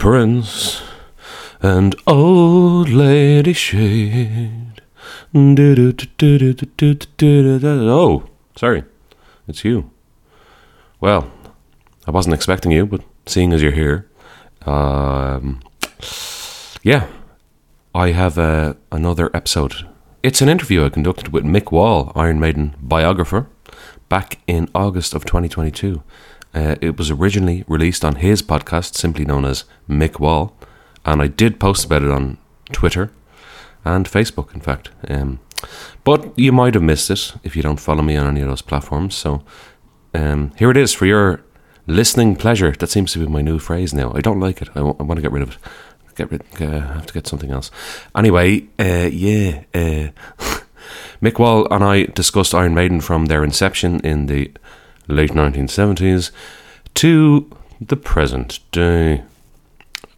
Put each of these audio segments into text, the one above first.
Prince and Old Lady Shade. Oh, sorry. It's you. Well, I wasn't expecting you, but seeing as you're here, um, yeah, I have uh, another episode. It's an interview I conducted with Mick Wall, Iron Maiden biographer, back in August of 2022. Uh, it was originally released on his podcast, simply known as Mick Wall, and I did post about it on Twitter and Facebook, in fact. Um, but you might have missed it if you don't follow me on any of those platforms. So um, here it is for your listening pleasure. That seems to be my new phrase now. I don't like it. I want to get rid of it. Get rid. Uh, I have to get something else. Anyway, uh, yeah. Uh, Mick Wall and I discussed Iron Maiden from their inception in the late 1970s to the present day.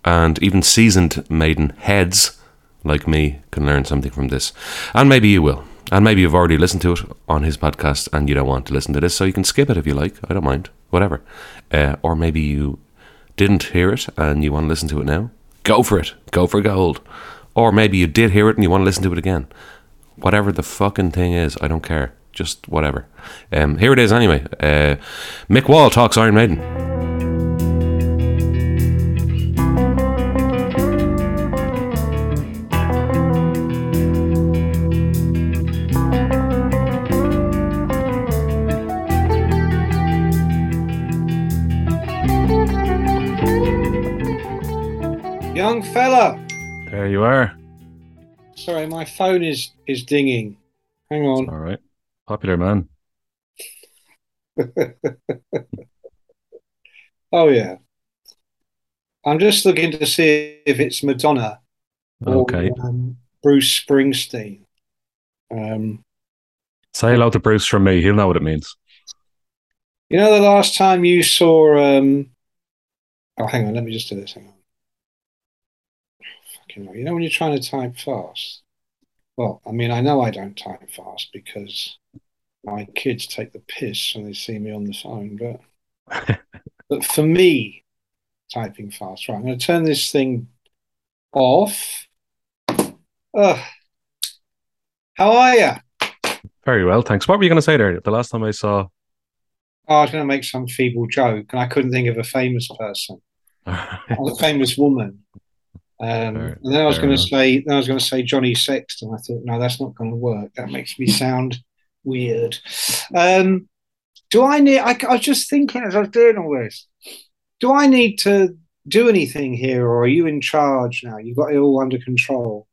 And even seasoned Maiden heads like me can learn something from this. And maybe you will. And maybe you've already listened to it on his podcast and you don't want to listen to this, so you can skip it if you like. I don't mind. Whatever. Uh, or maybe you didn't hear it and you want to listen to it now. Go for it. Go for gold. Or maybe you did hear it and you want to listen to it again. Whatever the fucking thing is, I don't care. Just whatever. Um, here it is anyway. Uh, Mick Wall talks Iron Maiden. Young fella. There you are. Sorry, my phone is is dinging. Hang on. All right. Popular man. oh yeah. I'm just looking to see if it's Madonna or Okay. um, Bruce Springsteen. Um, Say hello to Bruce from me. He'll know what it means. you know, the last time you saw. Um, oh, hang on. Let me just do this. Hang on. Fucking hell. You know when you're trying to type fast. Well, I mean, I know I don't type fast because my kids take the piss when they see me on the phone, but but for me, typing fast. Right, I'm going to turn this thing off. Ugh. How are you? Very well, thanks. What were you going to say there? The last time I saw. Oh, I was going to make some feeble joke, and I couldn't think of a famous person, or a famous woman. Um, Fair- and then I was going to say, then I was going to say Johnny Sexton. I thought, no, that's not going to work. That makes me sound weird. Um, do I need? I, I was just thinking as I was doing all this. Do I need to do anything here, or are you in charge now? You've got it all under control.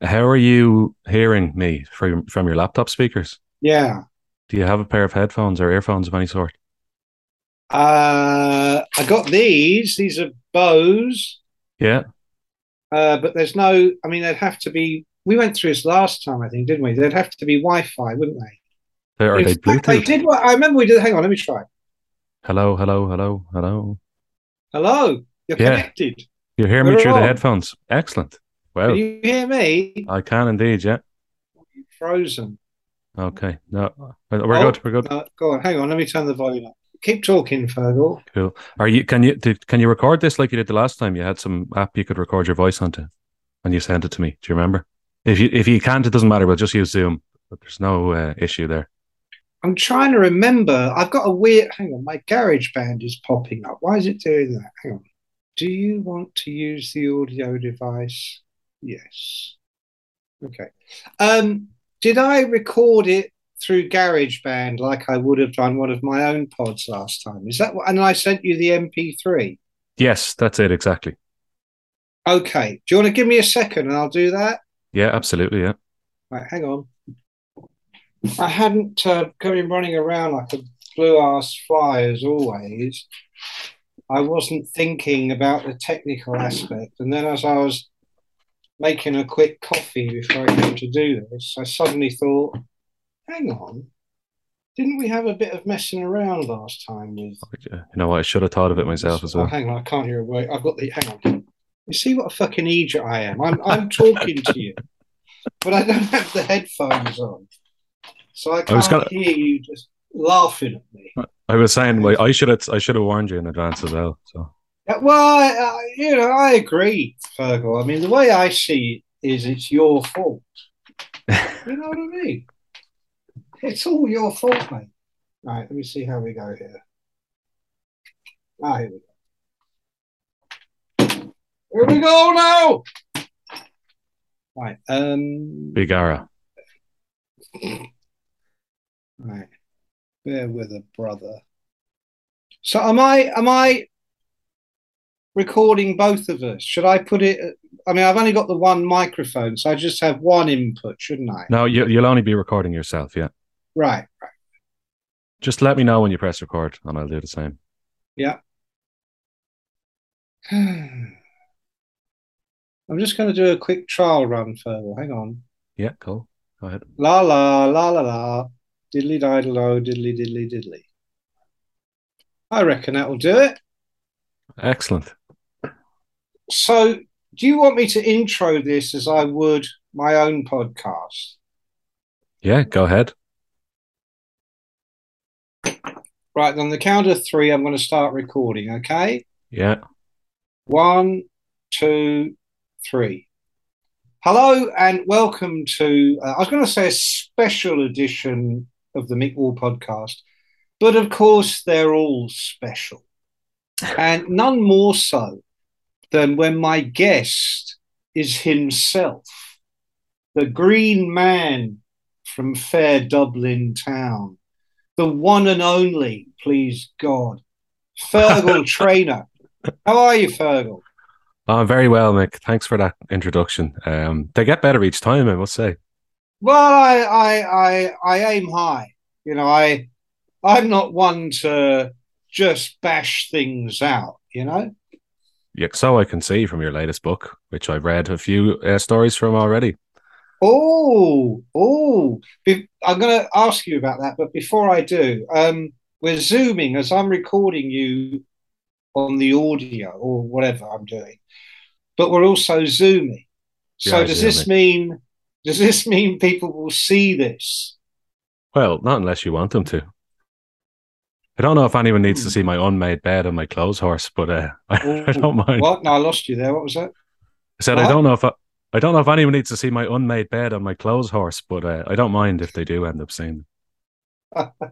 How are you hearing me from from your laptop speakers? Yeah. Do you have a pair of headphones or earphones of any sort? Uh, I got these. These are Bose. Yeah. Uh, but there's no, I mean, there'd have to be, we went through this last time, I think, didn't we? There'd have to be Wi Fi, wouldn't they? Are In they fact, They Bluetooth? did what, I remember we did, hang on, let me try. Hello, hello, hello, hello. Hello, you're Yeah. connected. You hear me We're through the headphones? Excellent. Can Well, you hear me? I can indeed. Yeah. Frozen. Okay. No, we're Oh. good. We're good. Uh, go on, hang on, let me turn the volume up. Keep talking, Fergal. Cool. Are you? Can you? Did, can you record this like you did the last time? You had some app you could record your voice onto, and you sent it to me. Do you remember? If you if you can't, it doesn't matter. We'll just use Zoom. But there's no uh, issue there. I'm trying to remember. I've got a weird, hang on, my GarageBand is popping up. Why is it doing that? Hang on. Do you want to use the audio device? Yes. Okay. Um, did I record it through GarageBand like I would have done one of my own pods last time? Is that what? And I sent you the MP3. Yes, that's it exactly. Okay. Do you want to give me a second and I'll do that? Yeah, absolutely. Yeah. Right, hang on. I hadn't uh, been running around like a blue ass fly as always. I wasn't thinking about the technical aspect. And then as I was making a quick coffee before I came to do this, I suddenly thought, hang on, didn't we have a bit of messing around last time with You know what? I should have thought of it myself as Oh, well. hang on, I can't hear a word. I've got the hang on. You see what a fucking idiot I am. I'm I'm talking to you, but I don't have the headphones on, so I I was can't gonna- hear you just laughing at me. I was saying, well, I should have I should have warned you in advance as well. So Uh, Well, I, I, you know, I agree, Fergal. I mean, the way I see it is it's your fault. You know what I mean? It's all your fault, mate. Right, let me see how we go here. Ah, here we go. Here we go now. Right, um, Bigara. Right. Bear with a brother. So, am I? Am I recording both of us? Should I put it? I mean, I've only got the one microphone, so I just have one input, shouldn't I? No, you'll only be recording yourself. Yeah. Right. right. Just let me know when you press record, and I'll do the same. Yeah. I'm just going to do a quick trial run further. Hang on. Yeah, cool. Go ahead. La la la la la. Diddly diddle o, diddly diddly diddly. I reckon that will do it. Excellent. So, do you want me to intro this as I would my own podcast? Yeah, go ahead. Right, on the count of three, I'm going to start recording, okay? Yeah. One, two, three. Hello and welcome to, uh, I was going to say a special edition of the Mick Wall podcast, but of course they're all special. And none more so than when my guest is himself, the green man from fair Dublin town, the one and only, please God, Fergal Trainer. How are you, Fergal? Oh, very well, Mick. Thanks for that introduction. Um, they get better each time, I must say. Well, I, I, I, I aim high. You know, I, I'm not one to just bash things out. You know. Yeah, so I can see from your latest book, which I've read a few uh, stories from already. Oh, oh! Be- I'm going to ask you about that, but before I do, um, we're zooming as I'm recording you on the audio or whatever I'm doing, but we're also zooming. So Yeah, does this mean? Does this mean people will see this? Well, not unless you want them to. I don't know if anyone needs to Hmm. see my unmade bed and my clothes horse, but uh, I, I don't mind. What? No, I lost you there. What was that? I said I don't know if I, I don't know if anyone needs to see my unmade bed on my clothes horse, but uh, I don't mind if they do end up seeing.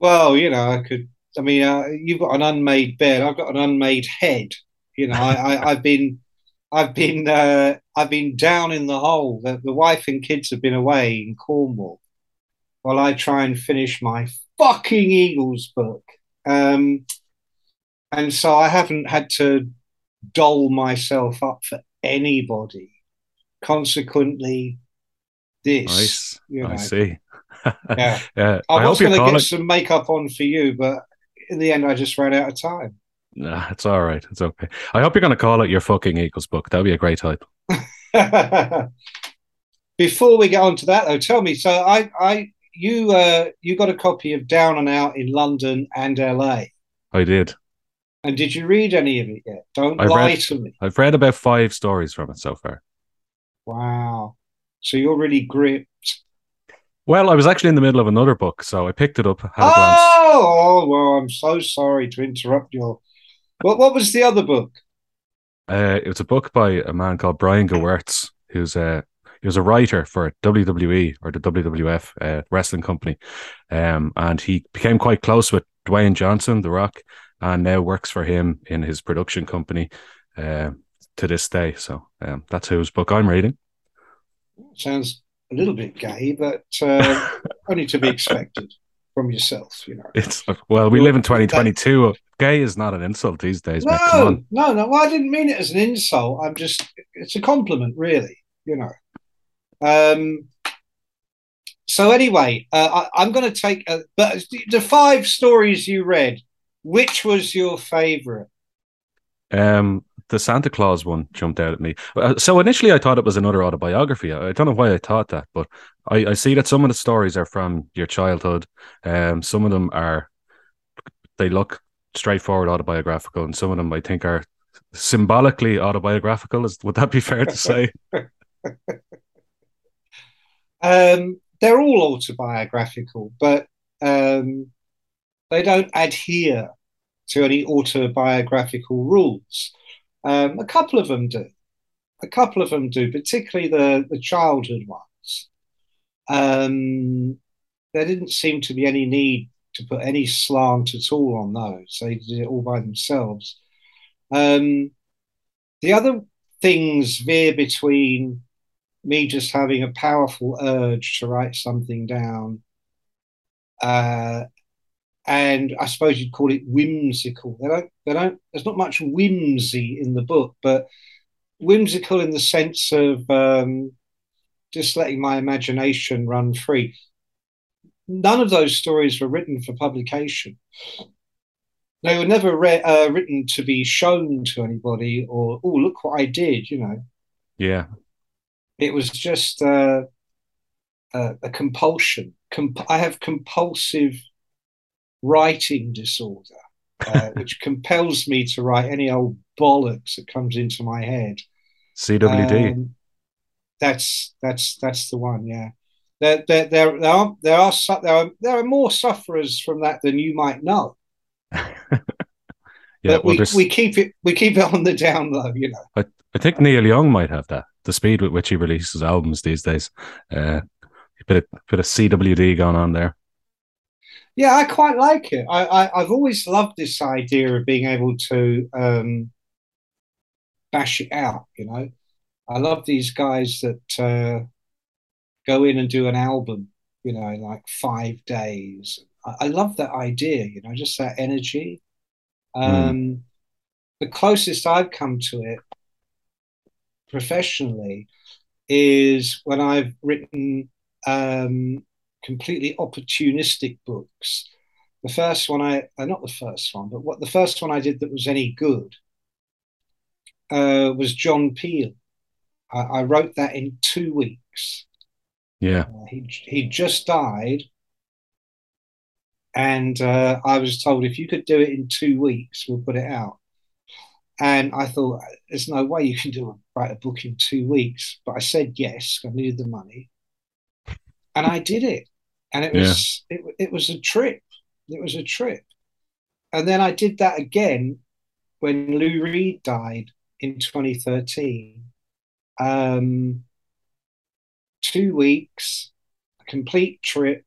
Well, you know, I could. I mean, uh, you've got an unmade bed. I've got an unmade head. You know, I, I, I've been, I've been, uh, I've been down in the hole. The, the wife and kids have been away in Cornwall, while I try and finish my fucking Eagles book. Um, and so I haven't had to doll myself up for anybody. Consequently, this, Nice, you know, I see. yeah. Uh, I, I was going to get some makeup on for you, but in the end, I just ran out of time. Nah, it's all right. It's okay. I hope you're going to call it your fucking Eagles book. That'd be a great title. Before we get on to that, though, tell me. So, I, I, you, uh, you got a copy of Down and Out in London and LA, I did. And did you read any of it yet? Don't I've lie read- to me. I've read about five stories from it so far. Wow. So you're really gripped. Well, I was actually in the middle of another book, so I picked it up, had a. Oh, oh, well, I'm so sorry to interrupt your. What, what was the other book? Uh, it was a book by a man called Brian Gewirtz, who's a he was a writer for WWE or the WWF uh, wrestling company, um, and he became quite close with Dwayne Johnson, The Rock, and now works for him in his production company uh, to this day. So um, that's whose book I'm reading. Sounds a little bit gay, but uh, only to be expected from yourself, you know. It's well, we live in 2022. Gay is not an insult these days. No, on. no, no. Well, I didn't mean it as an insult. I'm just, it's a compliment, really, you know. Um, so, anyway, uh, I, I'm going to take, uh, but the five stories you read, which was your favorite? Um, the Santa Claus one jumped out at me. Uh, So initially, I thought it was another autobiography. I I don't know why I thought that, but I, I see that some of the stories are from your childhood. Um, some of them are they look straightforward autobiographical, and some of them I think are symbolically autobiographical. Is would that be fair to say? Um, they're all autobiographical, but um, they don't adhere to any autobiographical rules. Um, a couple of them do. A couple of them do, particularly the, the childhood ones. Um, there didn't seem to be any need to put any slant at all on those. They did it all by themselves. Um, the other things veer between me just having a powerful urge to write something down, uh, and I suppose you'd call it whimsical. They don't, they don't. There's not much whimsy in the book, but whimsical in the sense of um, just letting my imagination run free. None of those stories were written for publication. They were never re- uh, written to be shown to anybody or, oh, look what I did, you know. Yeah. It was just uh, a, a compulsion. Comp- I have compulsive writing disorder, uh, which compels me to write any old bollocks that comes into my head. CWD. Um, that's that's that's the one. Yeah, there there there, there are there are su- there are there are more sufferers from that than you might know. yeah, but well, we, we keep it we keep it on the down low. You know. I, I think Neil Young might have that. The speed with which he releases albums these days. Uh, bit of bit of CWD going on there. Yeah, I quite like it. I, I have always loved this idea of being able to um, bash it out. You know, I love these guys that uh, go in and do an album. You know, in like five days. I, I love that idea. You know, just that energy. Um, mm. The closest I've come to it professionally is when I've written um, completely opportunistic books. The first one I, uh, not the first one, but what the first one I did that was any good uh, was John Peel. I, I, wrote that in two weeks. Yeah. Uh, he, he just died. And uh, I was told if you could do it in two weeks, we'll put it out. And I thought, there's no way you can do a, write a book in two weeks. But I said yes, I needed the money. And I did it. And it was yeah. it, it was a trip. It was a trip. And then I did that again when Lou Reed died in 2013. Um, two weeks, a complete trip.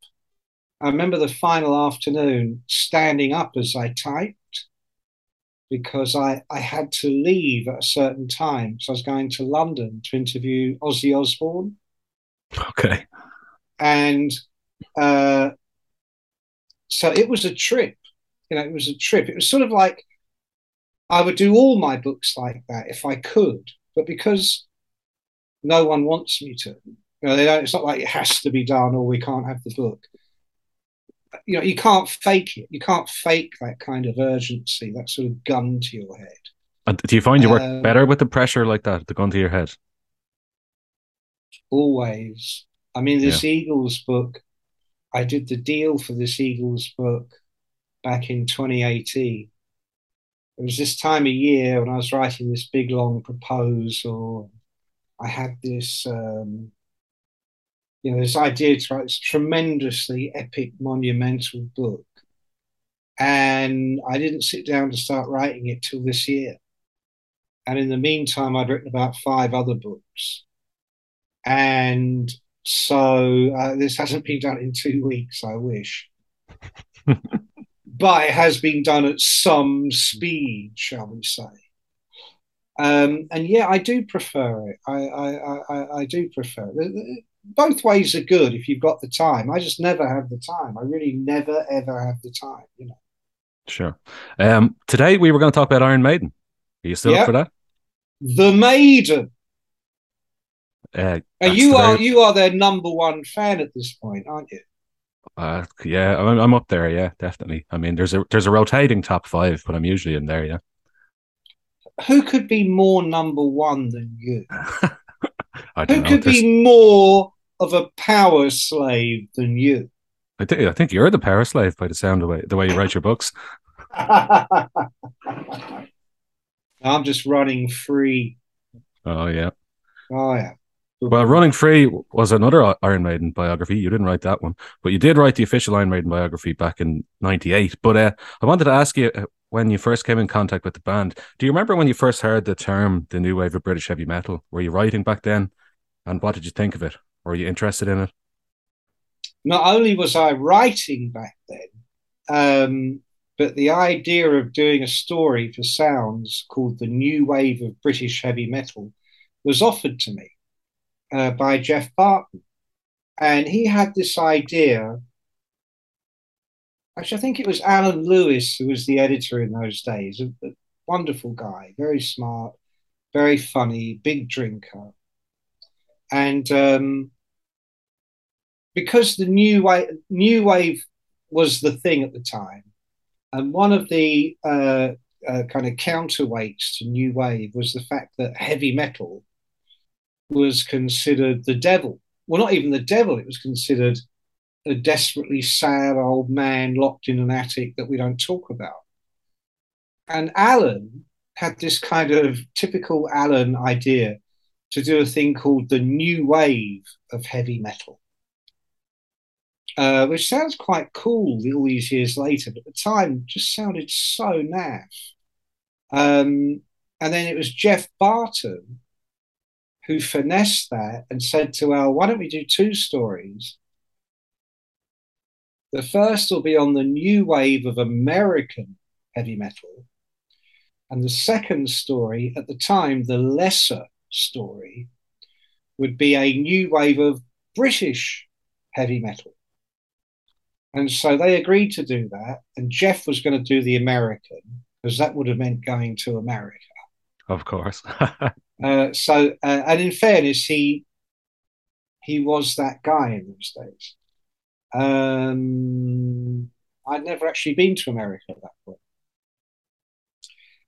I remember the final afternoon standing up as I typed because I, I had to leave at a certain time. So I was going to London to interview Ozzy Osbourne. Okay. And uh, so it was a trip. You know, it was a trip. It was sort of like I would do all my books like that if I could, but because no one wants me to, you know, they don't, it's not like it has to be done or we can't have the book you know you can't fake it you can't fake that kind of urgency that sort of gun to your head and do you find you work um, better with the pressure like that the gun to your head always i mean this yeah. eagles book i did the deal for this eagles book back in 2018 it was this time of year when i was writing this big long proposal i had this um, you know, this idea to write this tremendously epic, monumental book. And I didn't sit down to start writing it till this year. And in the meantime, I'd written about five other books. And so uh, this hasn't been done in two weeks, I wish. but it has been done at some speed, shall we say. Um, and yeah, I do prefer it. I, I, I, I do prefer it both ways are good if you've got the time. I just never have the time. I really never ever have the time. You know. Sure. Um, today we were going to talk about Iron Maiden. Are you still yep. up for that? The Maiden. Uh, and you are you are their number one fan at this point, aren't you? Uh, yeah, I'm, I'm up there. Yeah, definitely. I mean, there's a there's a rotating top five, but I'm usually in there. Yeah. Who could be more number one than you? I Who know. could There's- be more of a power slave than you? I think I think you're the power slave by the sound of the way, the way you write your books. I'm just running free. Oh yeah. Oh yeah. Well, Running Free was another Iron Maiden biography. You didn't write that one, but you did write the official Iron Maiden biography back in '98. But uh, I wanted to ask you, uh, when you first came in contact with the band. Do you remember when you first heard the term the new wave of British heavy metal? Were you writing back then? And what did you think of it? Were you interested in it? Not only was I writing back then, um, but the idea of doing a story for Sounds called The New Wave of British Heavy Metal was offered to me uh, by Geoff Barton. And he had this idea. Actually, I think it was Alan Lewis who was the editor in those days. A, a wonderful guy, very smart, very funny, big drinker. And um, because the new wave, new wave was the thing at the time, and one of the uh, uh, kind of counterweights to new wave was the fact that heavy metal was considered the devil. Well, not even the devil, it was considered a desperately sad old man locked in an attic that we don't talk about. And Alan had this kind of typical Alan idea to do a thing called the new wave of heavy metal uh, which sounds quite cool all these years later, but at the time just sounded so naff. Um, and then it was Geoff Barton who finessed that and said to Al, why don't we do two stories? The first will be on the new wave of American heavy metal. And the second story, at the time, the lesser story, would be a new wave of British heavy metal. And so they agreed to do that. And Geoff was going to do the American because that would have meant going to America. Of course. uh, so, uh, and in fairness, he he was that guy in those days. Um, I'd never actually been to America at that.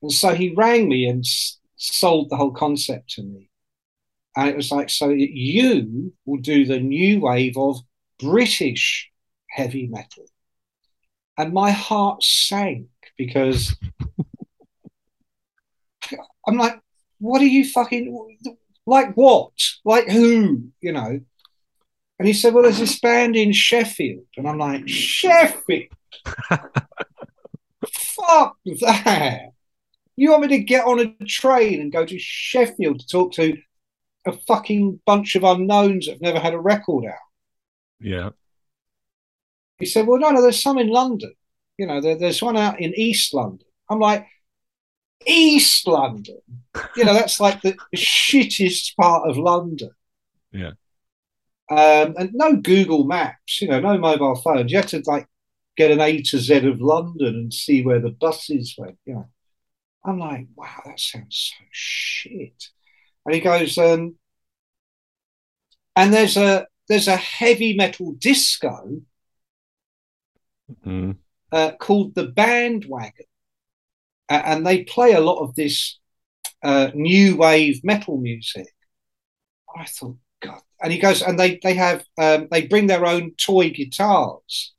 And so he rang me and s- sold the whole concept to me. And it was like, so you will do the new wave of British heavy metal. And my heart sank because I'm like, what are you fucking like? What? Like who? You know? And he said, well, there's this band in Sheffield. And I'm like, Sheffield? Fuck that. You want me to get on a train and go to Sheffield to talk to a fucking bunch of unknowns that have never had a record out? Yeah. He said, Well, no, no, there's some in London. You know, there, there's one out in East London. I'm like, East London? You know, that's like the shittest part of London. Yeah. Um, and no Google Maps, you know, no mobile phones. You had to like get an A to Z of London and see where the buses went. You know, I'm like, wow, that sounds so shit. And he goes, um, and there's a there's a heavy metal disco mm. uh, called the Bandwagon, and they play a lot of this uh, new wave metal music. I thought, God, and he goes, and they they have um, they bring their own toy guitars.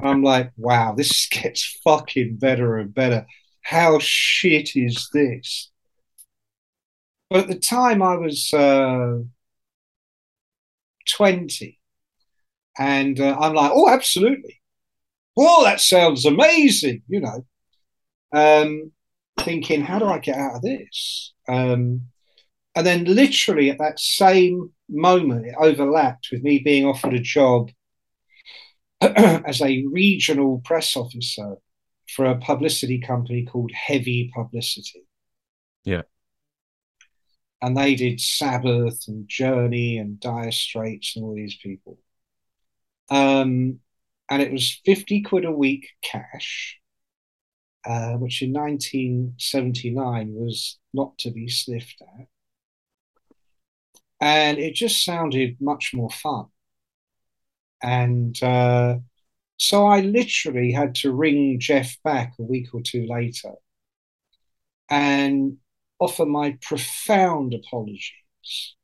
I'm like, wow, this gets fucking better and better. How shit is this? But at the time, I was uh, 20. And uh, I'm like, oh, absolutely. Well, that sounds amazing, you know. Um, thinking, how do I get out of this? Um, and then, literally, at that same moment, it overlapped with me being offered a job as a regional press officer for a publicity company called Heavy Publicity. Yeah. And they did Sabbath and Journey and Dire Straits and all these people. Um, and it was 50 quid a week cash, uh, which in 1979 was not to be sniffed at. And it just sounded much more fun. And uh, so I literally had to ring Geoff back a week or two later and offer my profound apologies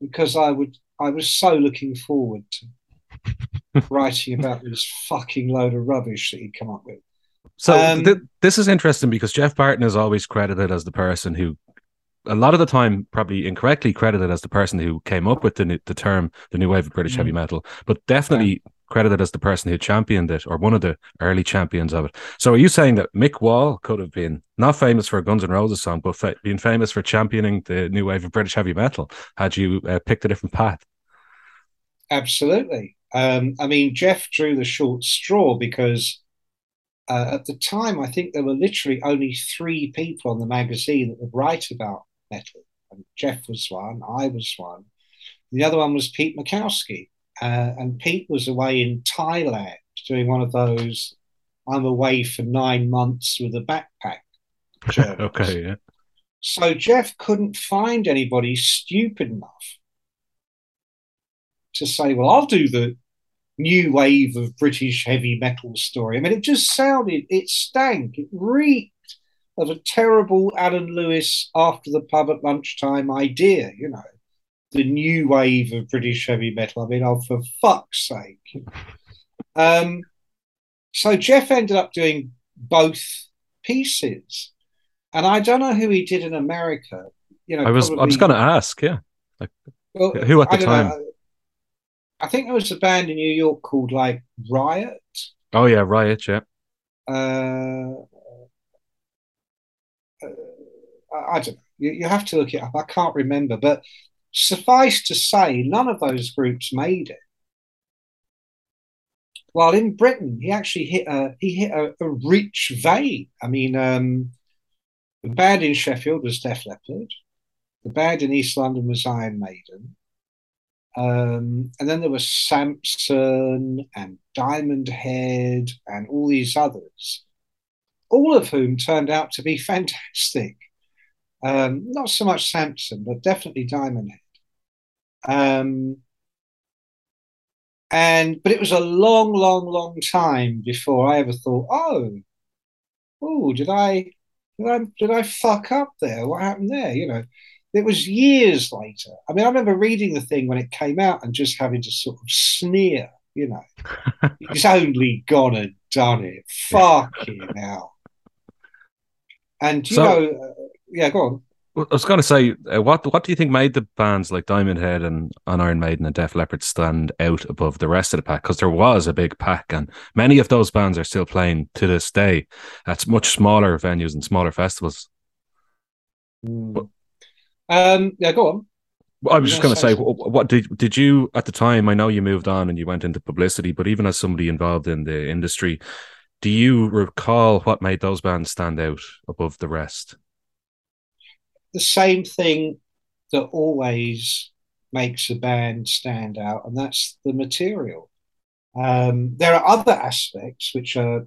because I would I was so looking forward to writing about this fucking load of rubbish that he'd come up with. So um, th- this is interesting because Geoff Barton is always credited as the person who, a lot of the time, probably incorrectly credited as the person who came up with the the term the new wave of British mm. heavy metal, but definitely yeah. credited as the person who championed it or one of the early champions of it. So are you saying that Mick Wall could have been not famous for a Guns N' Roses song, but fa- being famous for championing the new wave of British heavy metal had you uh, picked a different path? Absolutely. Um, I mean, Geoff drew the short straw because uh, at the time, I think there were literally only three people on the magazine that would write about metal. And Geoff was one, I was one. The other one was Pete Makowski. Uh, and Pete was away in Thailand doing one of those I'm away for nine months with a backpack. okay, yeah. So Geoff couldn't find anybody stupid enough to say, well, I'll do the new wave of British heavy metal story. I mean, it just sounded, it stank, it reeked of a terrible Alan Lewis after the pub at lunchtime idea, you know, the new wave of British heavy metal. I mean, oh, for fuck's sake. Um, so Geoff ended up doing both pieces. And I don't know who he did in America. You know, I was I was going to ask, yeah, like, well, who at the time? know. I think there was a band in New York called like Riot. Oh yeah, Riot, yeah. Uh, uh, I, don't know. You, you have to look it up. I can't remember, but suffice to say, none of those groups made it. While in Britain, he actually hit a he hit a, a rich vein. I mean, um, the band in Sheffield was Def Leppard. The band in East London was Iron Maiden. Um, and then there was Samson and Diamond Head and all these others, all of whom turned out to be fantastic. Um, not so much Samson, but definitely Diamond Head. Um, and but it was a long, long, long time before I ever thought, oh, oh, did I, did I, did I fuck up there? What happened there? You know, it was years later. I mean, I remember reading the thing when it came out and just having to sort of sneer, you know, he's only gone and done it. Fucking hell. And, you So- know, uh, yeah, go on. I was going to say, uh, what what do you think made the bands like Diamond Head and, and Iron Maiden and Def Leppard stand out above the rest of the pack? Because there was a big pack, and many of those bands are still playing to this day at much smaller venues and smaller festivals. Um, yeah, go on. Well, I was just going to say, what, what did did you at the time? I know you moved on and you went into publicity, but even as somebody involved in the industry, do you recall what made those bands stand out above the rest? the same thing that always makes a band stand out, and that's the material. Um, there are other aspects which are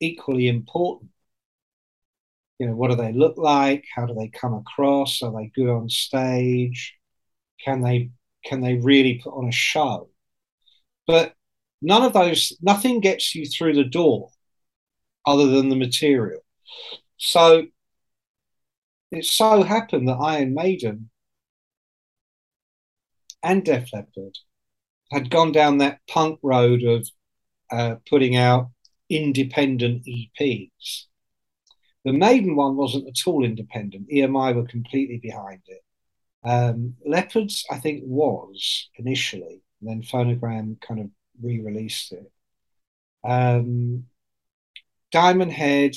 equally important. You know, what do they look like? How do they come across? Are they good on stage? Can they can they really put on a show? But none of those, nothing gets you through the door other than the material. So it so happened that Iron Maiden and Def Leppard had gone down that punk road of uh, putting out independent EPs. The Maiden one wasn't at all independent. EMI were completely behind it. Um, Leppard's, I think, was initially, and then Phonogram kind of re-released it. Um, Diamond Head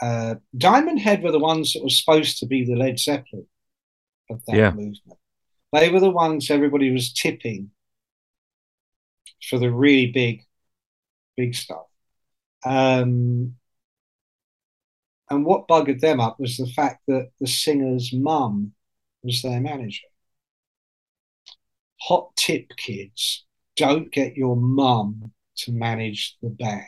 uh, Diamond Head were the ones that were supposed to be the Led Zeppelin of that Yeah. movement. They were the ones everybody was tipping for the really big, big stuff. Um, and what buggered them up was the fact that the singer's mum was their manager. Hot tip, kids. Don't get your mum to manage the band.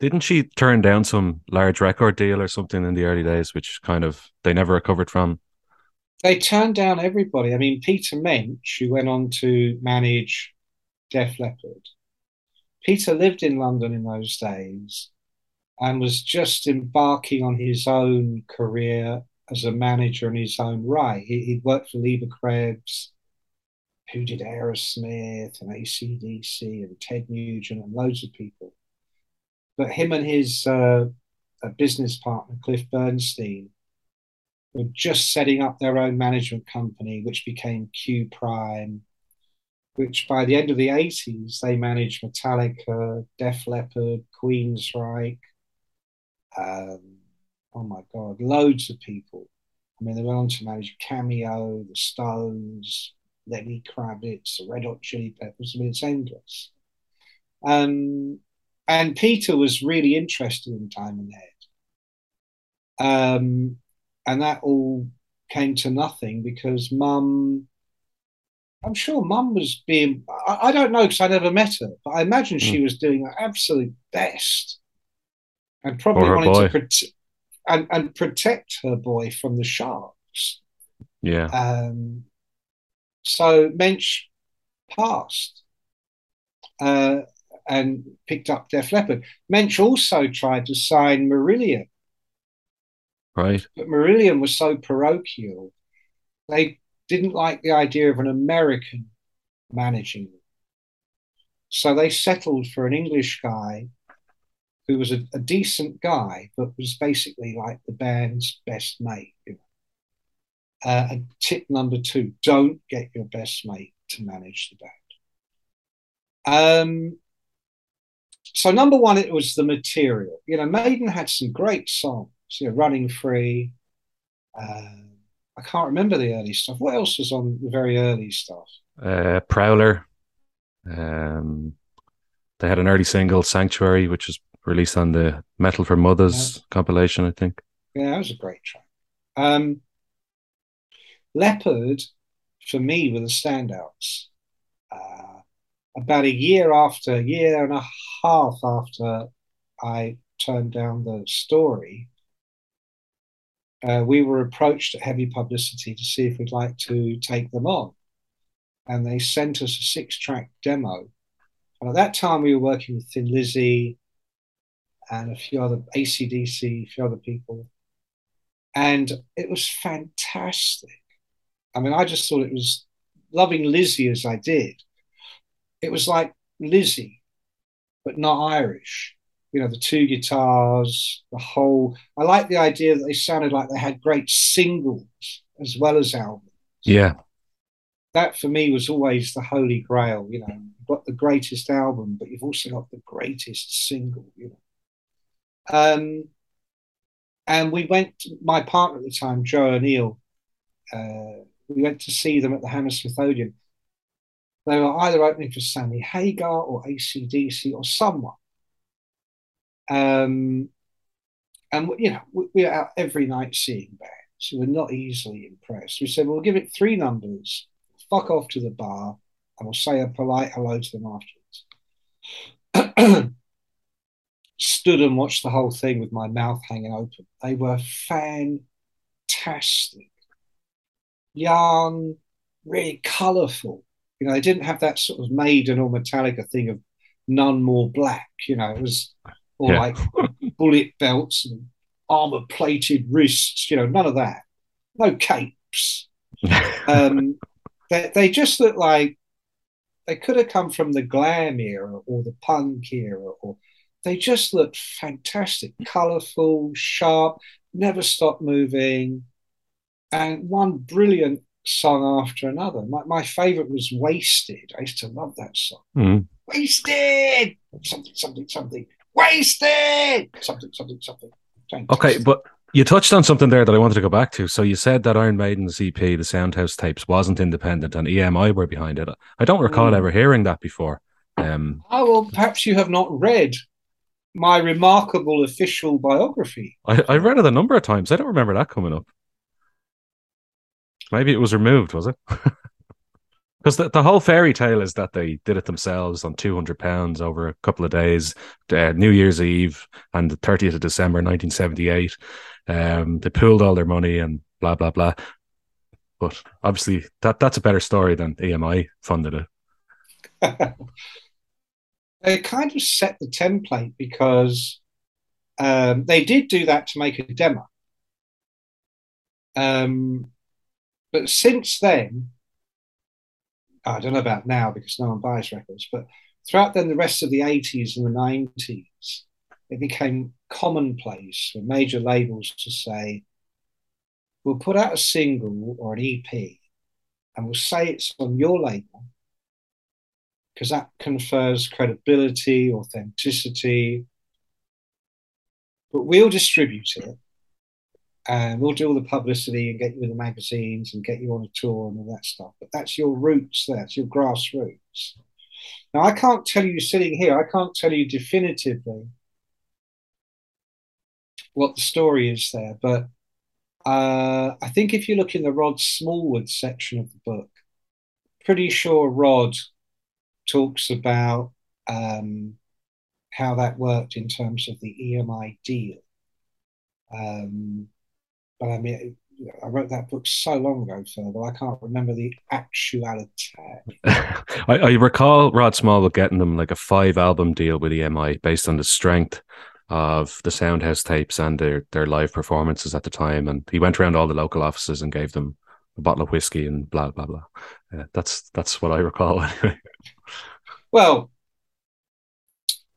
Didn't she turn down some large record deal or something in the early days, which kind of they never recovered from? they turned down everybody. I mean, Peter Mensch, who went on to manage Def Leppard. Peter lived in London in those days and was just embarking on his own career as a manager in his own right. He, he'd worked for Leber Krebs, who did Aerosmith and ACDC and Ted Nugent and loads of people. But him and his uh, uh, business partner, Cliff Bernstein, were just setting up their own management company, which became Q Prime. which by the end of the 80s, they managed Metallica, Def Leppard, Queensryche, um, oh my God, loads of people. I mean, they went on to manage Cameo, The Stones, Lenny Kravitz, the Red Hot Chili Peppers. I mean, it's endless. Um, and Peter was really interested in Diamond Head. Um, and that all came to nothing because mum, I'm sure mum was being, I, I don't know because I never met her, but I imagine mm. she hmm. was doing her absolute best and probably wanted to protect and, and protect her boy from the sharks. Yeah. Um, so Mensch passed uh, and picked up Def Leppard. Mensch also tried to sign Marillion Right. But Marillion was so parochial, they didn't like the idea of an American managing them. So they settled for an English guy who was a, a decent guy, but was basically like the band's best mate. Uh, and tip number two don't get your best mate to manage the band. Um, so number one, it was the material. You know, Maiden had some great songs, you know, Running Free. Uh, I can't remember the early stuff. What else was on the very early stuff? Uh, Prowler. Um, they had an early single, Sanctuary, which was released on the Metal for Muthas yeah. compilation, I think. Yeah, that was a great track. Um, Leppard, for me, were the standouts. Uh, about a year after, a year and a half after I turned down the story, uh, we were approached at Heavy Publicity to see if we'd like to take them on. And they sent us a six track demo. And at that time, we were working with Thin Lizzy and a few other ACDC, a few other people. And it was fantastic. I mean, I just thought it was loving Lizzy as I did. It was like Lizzy, but not Irish you know the two guitars the whole i like the idea that they sounded like they had great singles as well as albums yeah that for me was always the holy grail you know you've got the greatest album but you've also got the greatest single you know um and we went my partner at the time joe o'neill uh, we went to see them at the hammersmith odeon they were either opening for sammy hagar or acdc or someone um, and you know, we, are out every night seeing bands, so we're not easily impressed. We said, well, we'll give it three numbers, fuck off to the bar, and we'll say a polite hello to them afterwards. Stood and watched the whole thing with my mouth hanging open. They were fantastic, young, really colourful. You know, they didn't have that sort of Maiden or Metallica thing of none more black. You know, it was all yeah. like bullet belts and armor plated wrists, you know, none of that. No capes. um, they, they just look like they could have come from the glam era or the punk era, or they just looked fantastic, colorful, sharp, never stopped moving, and one brilliant song after another. My, my favorite was Wasted. I used to love that song. Mm. Wasted! Something, something, something wasted something, something, something. Okay, but you touched on something there that I wanted to go back to. So you said that Iron Maiden's EP, the Soundhouse tapes, wasn't independent, and EMI were behind it. I don't recall mm. ever hearing that before. Um, oh well, perhaps you have not read my remarkable official biography. I, I read it a number of times. I don't remember that coming up. Maybe it was removed, was it? because the, the whole fairy tale is that they did it themselves on 200 pounds over a couple of days uh, new year's eve and the 30th of december 1978 um, they pooled all their money and blah blah blah but obviously that that's a better story than emi funded it they kind of set the template because um, they did do that to make a demo. Um, but since then I don't know about now because no one buys records, but throughout then the rest of the 80s and the 90s, it became commonplace for major labels to say, we'll put out a single or an EP and we'll say it's on your label because that confers credibility, authenticity. But we'll distribute it and we'll do all the publicity and get you in the magazines and get you on a tour and all that stuff. But that's your roots there, it's your grassroots. Now, I can't tell you sitting here, I can't tell you definitively what the story is there, but uh, I think if you look in the Rod Smallwood section of the book, pretty sure Rod talks about um, how that worked in terms of the EMI deal. Um, but I mean, I wrote that book so long ago, Phil, that I can't remember the actuality. I, I, recall Rod Smallwood getting them like a five album deal with EMI based on the strength of the Soundhouse tapes and their, their live performances at the time. And he went around all the local offices and gave them a bottle of whiskey and blah, blah, blah. That's, that's what I recall anyway. Well,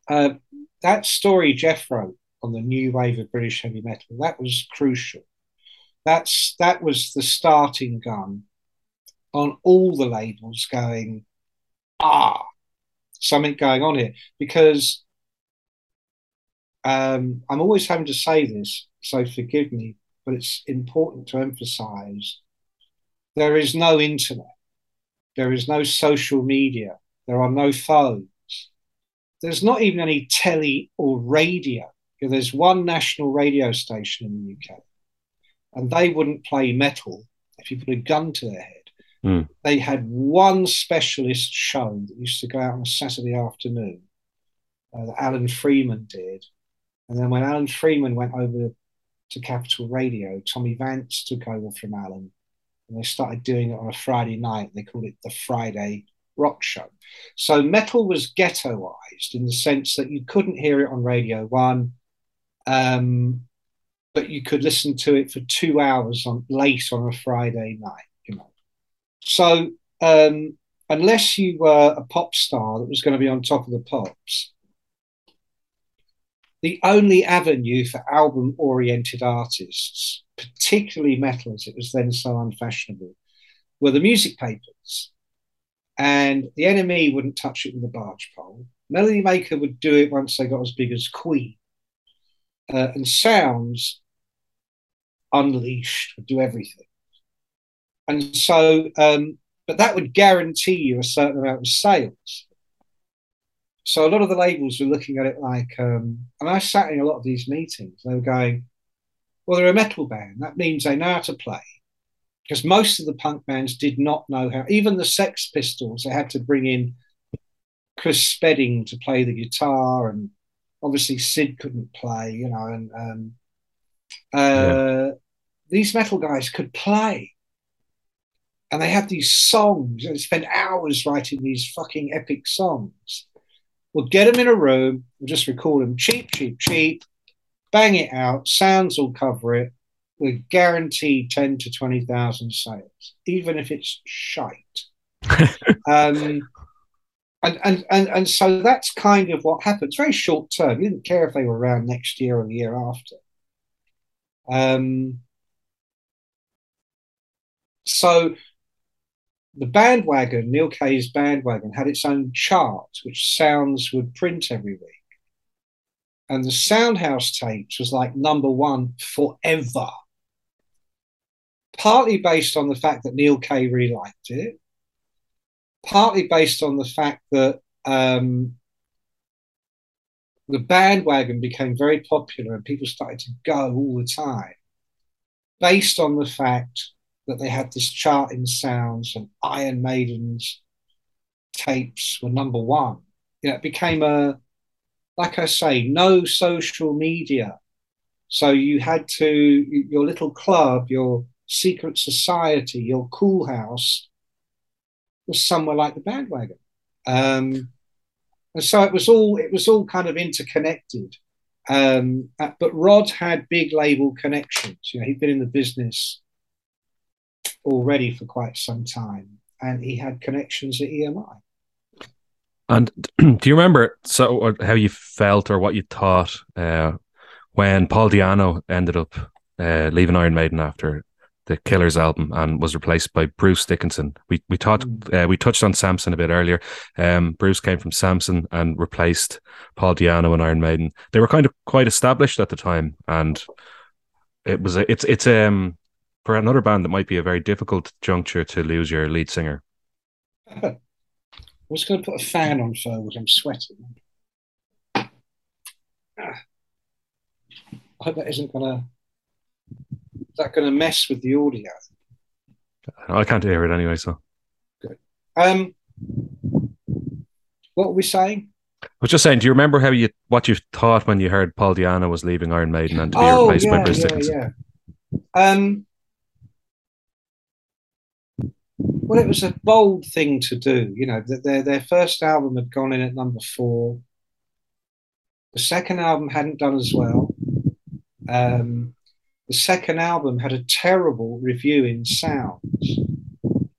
uh, that story Jeff wrote on the new wave of British heavy metal, that was crucial that's that was the starting gun on all the labels going ah something going on here because um, i'm always having to say this so forgive me but it's important to emphasize there is no internet there is no social media there are no phones there's not even any telly or radio there's one national radio station in the uk and they wouldn't play metal if you put a gun to their head. Mm. They had one specialist show that used to go out on a Saturday afternoon uh, that Alan Freeman did. And then when Alan Freeman went over to Capital Radio, Tommy Vance took over from Alan and they started doing it on a Friday night. They called it the Friday Rock Show. So metal was ghettoized in the sense that you couldn't hear it on Radio 1. Um, but you could listen to it for two hours on late on a Friday night, you know. So um, unless you were a pop star that was going to be on top of the pops, the only avenue for album oriented artists, particularly metal as it was then so unfashionable, were the music papers. And the NME wouldn't touch it with a barge pole. Melody Maker would do it once they got as big as Queen. Uh, and Sounds unleashed, would do everything. And so, um, but that would guarantee you a certain amount of sales. So a lot of the labels were looking at it like, um, and I sat in a lot of these meetings. They were going, "Well, they're a metal band. That means they know how to play." Because most of the punk bands did not know how. Even the Sex Pistols, they had to bring in Chris Spedding to play the guitar, and obviously Sid couldn't play, you know, and um, uh, yeah these metal guys could play. And they had these songs and spent hours writing these fucking epic songs. We'll get them in a room, we'll just record them cheap, cheap, cheap, bang it out, sounds will cover it. We're guaranteed 10 to 20,000 sales, even if it's shite. um, and, and, and, and so that's kind of what happened. It's very short term. You didn't care if they were around next year or the year after. Um, so the bandwagon, Neal Kay's bandwagon, had its own chart, which Sounds would print every week. And the Soundhouse tapes was like number one forever. Partly based on the fact that Neal Kay really liked it, partly based on the fact that um, the bandwagon became very popular and people started to go all the time, based on the fact that they had this chart in sounds and Iron Maiden's tapes were number one. You know, it became a, like I say, no social media. So you had to, your little club, your secret society, your cool house was somewhere like the bandwagon. Um, and so it was all, it was all kind of interconnected. Um, uh, but Rod had big label connections. You know, he'd been in the business already for quite some time, and he had connections at EMI. And do you remember so how you felt or what you thought uh, when Paul Di'Anno ended up uh, leaving Iron Maiden after the Killers album and was replaced by Bruce Dickinson. We we talked uh, we touched on Samson a bit earlier. Um, Bruce came from Samson and replaced Paul Di'Anno and Iron Maiden. They were kind of quite established at the time, and it was a, it's it's um for another band that might be a very difficult juncture to lose your lead singer. I was going to put a fan on for, forward. I'm sweating. Ah. I hope that isn't going to. Is that going to mess with the audio? I can't hear it anyway, so. Um, what were we saying? I was just saying, do you remember how you what you thought when you heard Paul Di'Anno was leaving Iron Maiden and to be Oh, replaced by Bruce yeah, Dickinson? yeah. Um, well, it was a bold thing to do. You know, their their first album had gone in at number four. The second album hadn't done as well. Um, the second album had a terrible review in Sounds,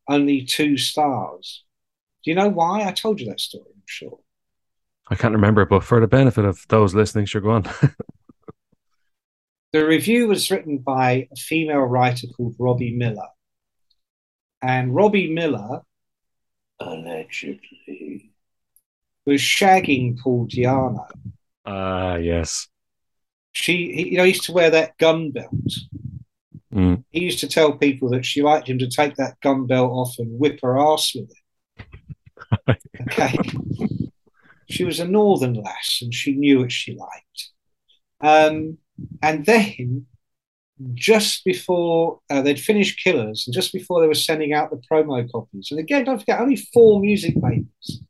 only two stars. Do you know why? I told you that story. I'm sure. I can't remember, but for the benefit of those listening, sure, go on. The review was written by a female writer called Robbi Millar. And Robbi Millar, allegedly, was shagging Paul Di'Anno. Ah, yes. She, he, you know, he used to wear that gun belt. Mm. He used to tell people that she liked him to take that gun belt off and whip her ass with it. Okay. she was a northern lass and she knew what she liked. Um, and then, just before uh, they'd finished Killers, and just before they were sending out the promo copies, and again, don't forget, only four music labels,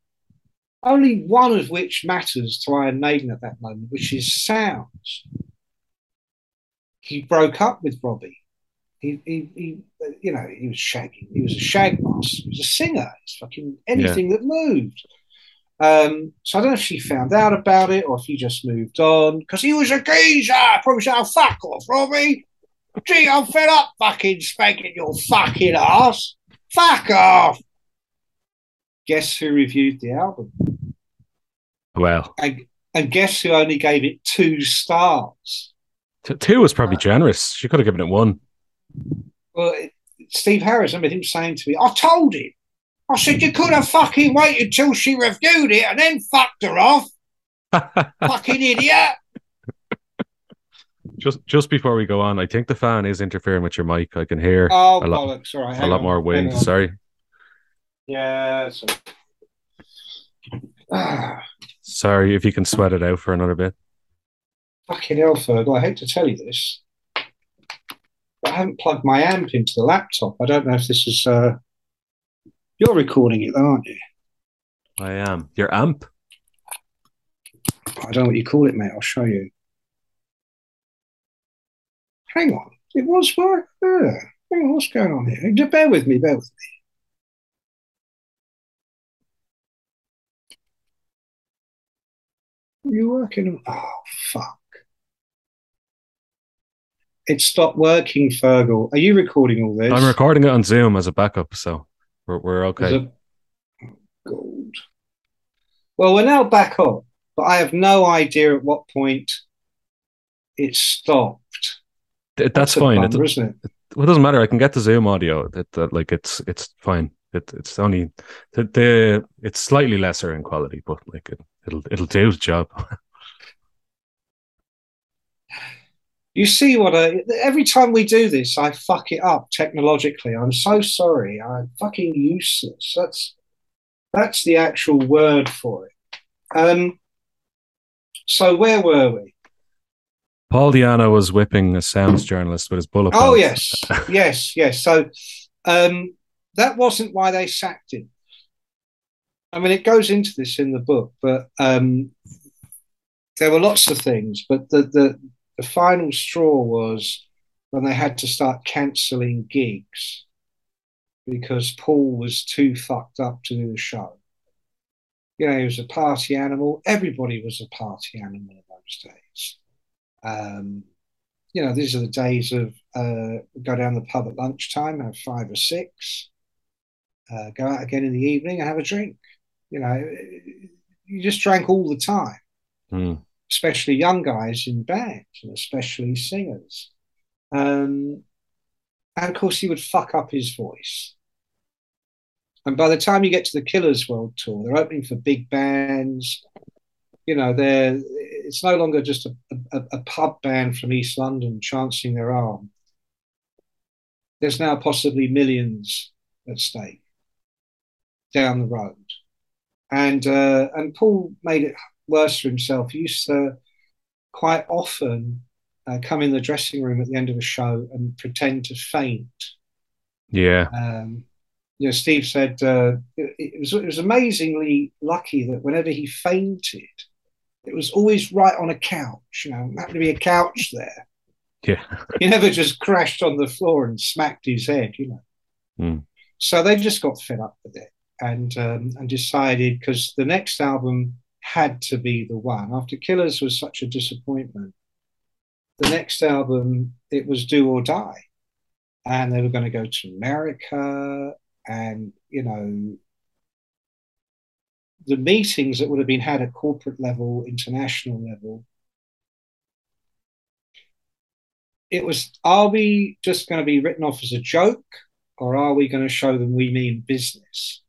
only one of which matters to Iron Maiden at that moment, which is Sounds. He broke up with Robbi. He, he, he you know, he was shagging. He was a shag master. He was a singer. He's fucking anything that moved. Um, so I don't know if she found out about it or if he just moved on because he was a geezer. Probably said, oh, fuck off, Robbi. Gee, I'm fed up fucking spanking your fucking ass. Fuck off. Guess who reviewed the album? Well, And, and guess who only gave it two stars? t- two was probably uh, generous. She could have given it one. Well, it, Steve Harris, I remember him saying to me, I told him. I said, you could have fucking waited till she reviewed it and then fucked her off. fucking idiot. Just just before we go on, I think the fan is interfering with your mic. I can hear Oh, a lot, bollocks. All right. a lot on, more wind. Sorry. Yeah. So. Ah, Sorry if you can sweat it out for another bit. fucking hell, Fergal. I hate to tell you this. But I haven't plugged my amp into the laptop. I don't know if this is. Uh... You're recording it, though, aren't you? I am. Your amp? I don't know what you call it, mate. I'll show you. Hang on. It was. Yeah. Hang on, what's going on here? Just bear with me, bear with me. You're working on oh fuck. It stopped working, Fergal. Are you recording all this? I'm recording it on Zoom as a backup, so we're we're okay. it- Oh, God. Well, we're now back on, but I have no idea at what point it stopped. Th- That's fine. It, bummer, isn't it? well, it doesn't matter. I can get the Zoom audio. That, that like it's it's fine. It, it's only the, the it's slightly lesser in quality, but like it, it'll it'll do the job. You see what I every time we do this, I fuck it up technologically. I'm so sorry. I'm fucking useless. That's that's the actual word for it. Um so where were we? Paul Di'Anno was whipping a sounds journalist with his bullet. Oh yes, yes, yes. So um that wasn't why they sacked him. I mean it goes into this in the book, but um there were lots of things, but the the, the final straw was when they had to start cancelling gigs because Paul was too fucked up to do the show. You know, he was a party animal. Everybody was a party animal in those days. Um, you know, these are the days of uh, go down the pub at lunchtime, have five or six, uh, go out again in the evening and have a drink. You know, you just drank all the time Hmm. especially young guys in bands and especially singers. Um, And of course, he would fuck up his voice. And by the time you get to the Killers World Tour, they're opening for big bands. You know, they're it's no longer just a, a, a pub band from East London chancing their arm. There's now possibly millions at stake down the road. And uh, and Paul made it worse for himself. He used to quite often uh, come in the dressing room at the end of a show and pretend to faint. Yeah. Um, you know, Steve said uh, it, it, was it was amazingly lucky that whenever he fainted, it was always right on a couch. You know, happened to be a couch there. Yeah. he never just crashed on the floor and smacked his head. You know. Mm. So they just got fed up with it and um, and decided because the next album had to be the one after Killers was such a disappointment. The next album it was Do or Die, and they were going to go to America, and you know the meetings that would have been had at corporate level, international level. It was, are we just going to be written off as a joke or are we going to show them we mean business?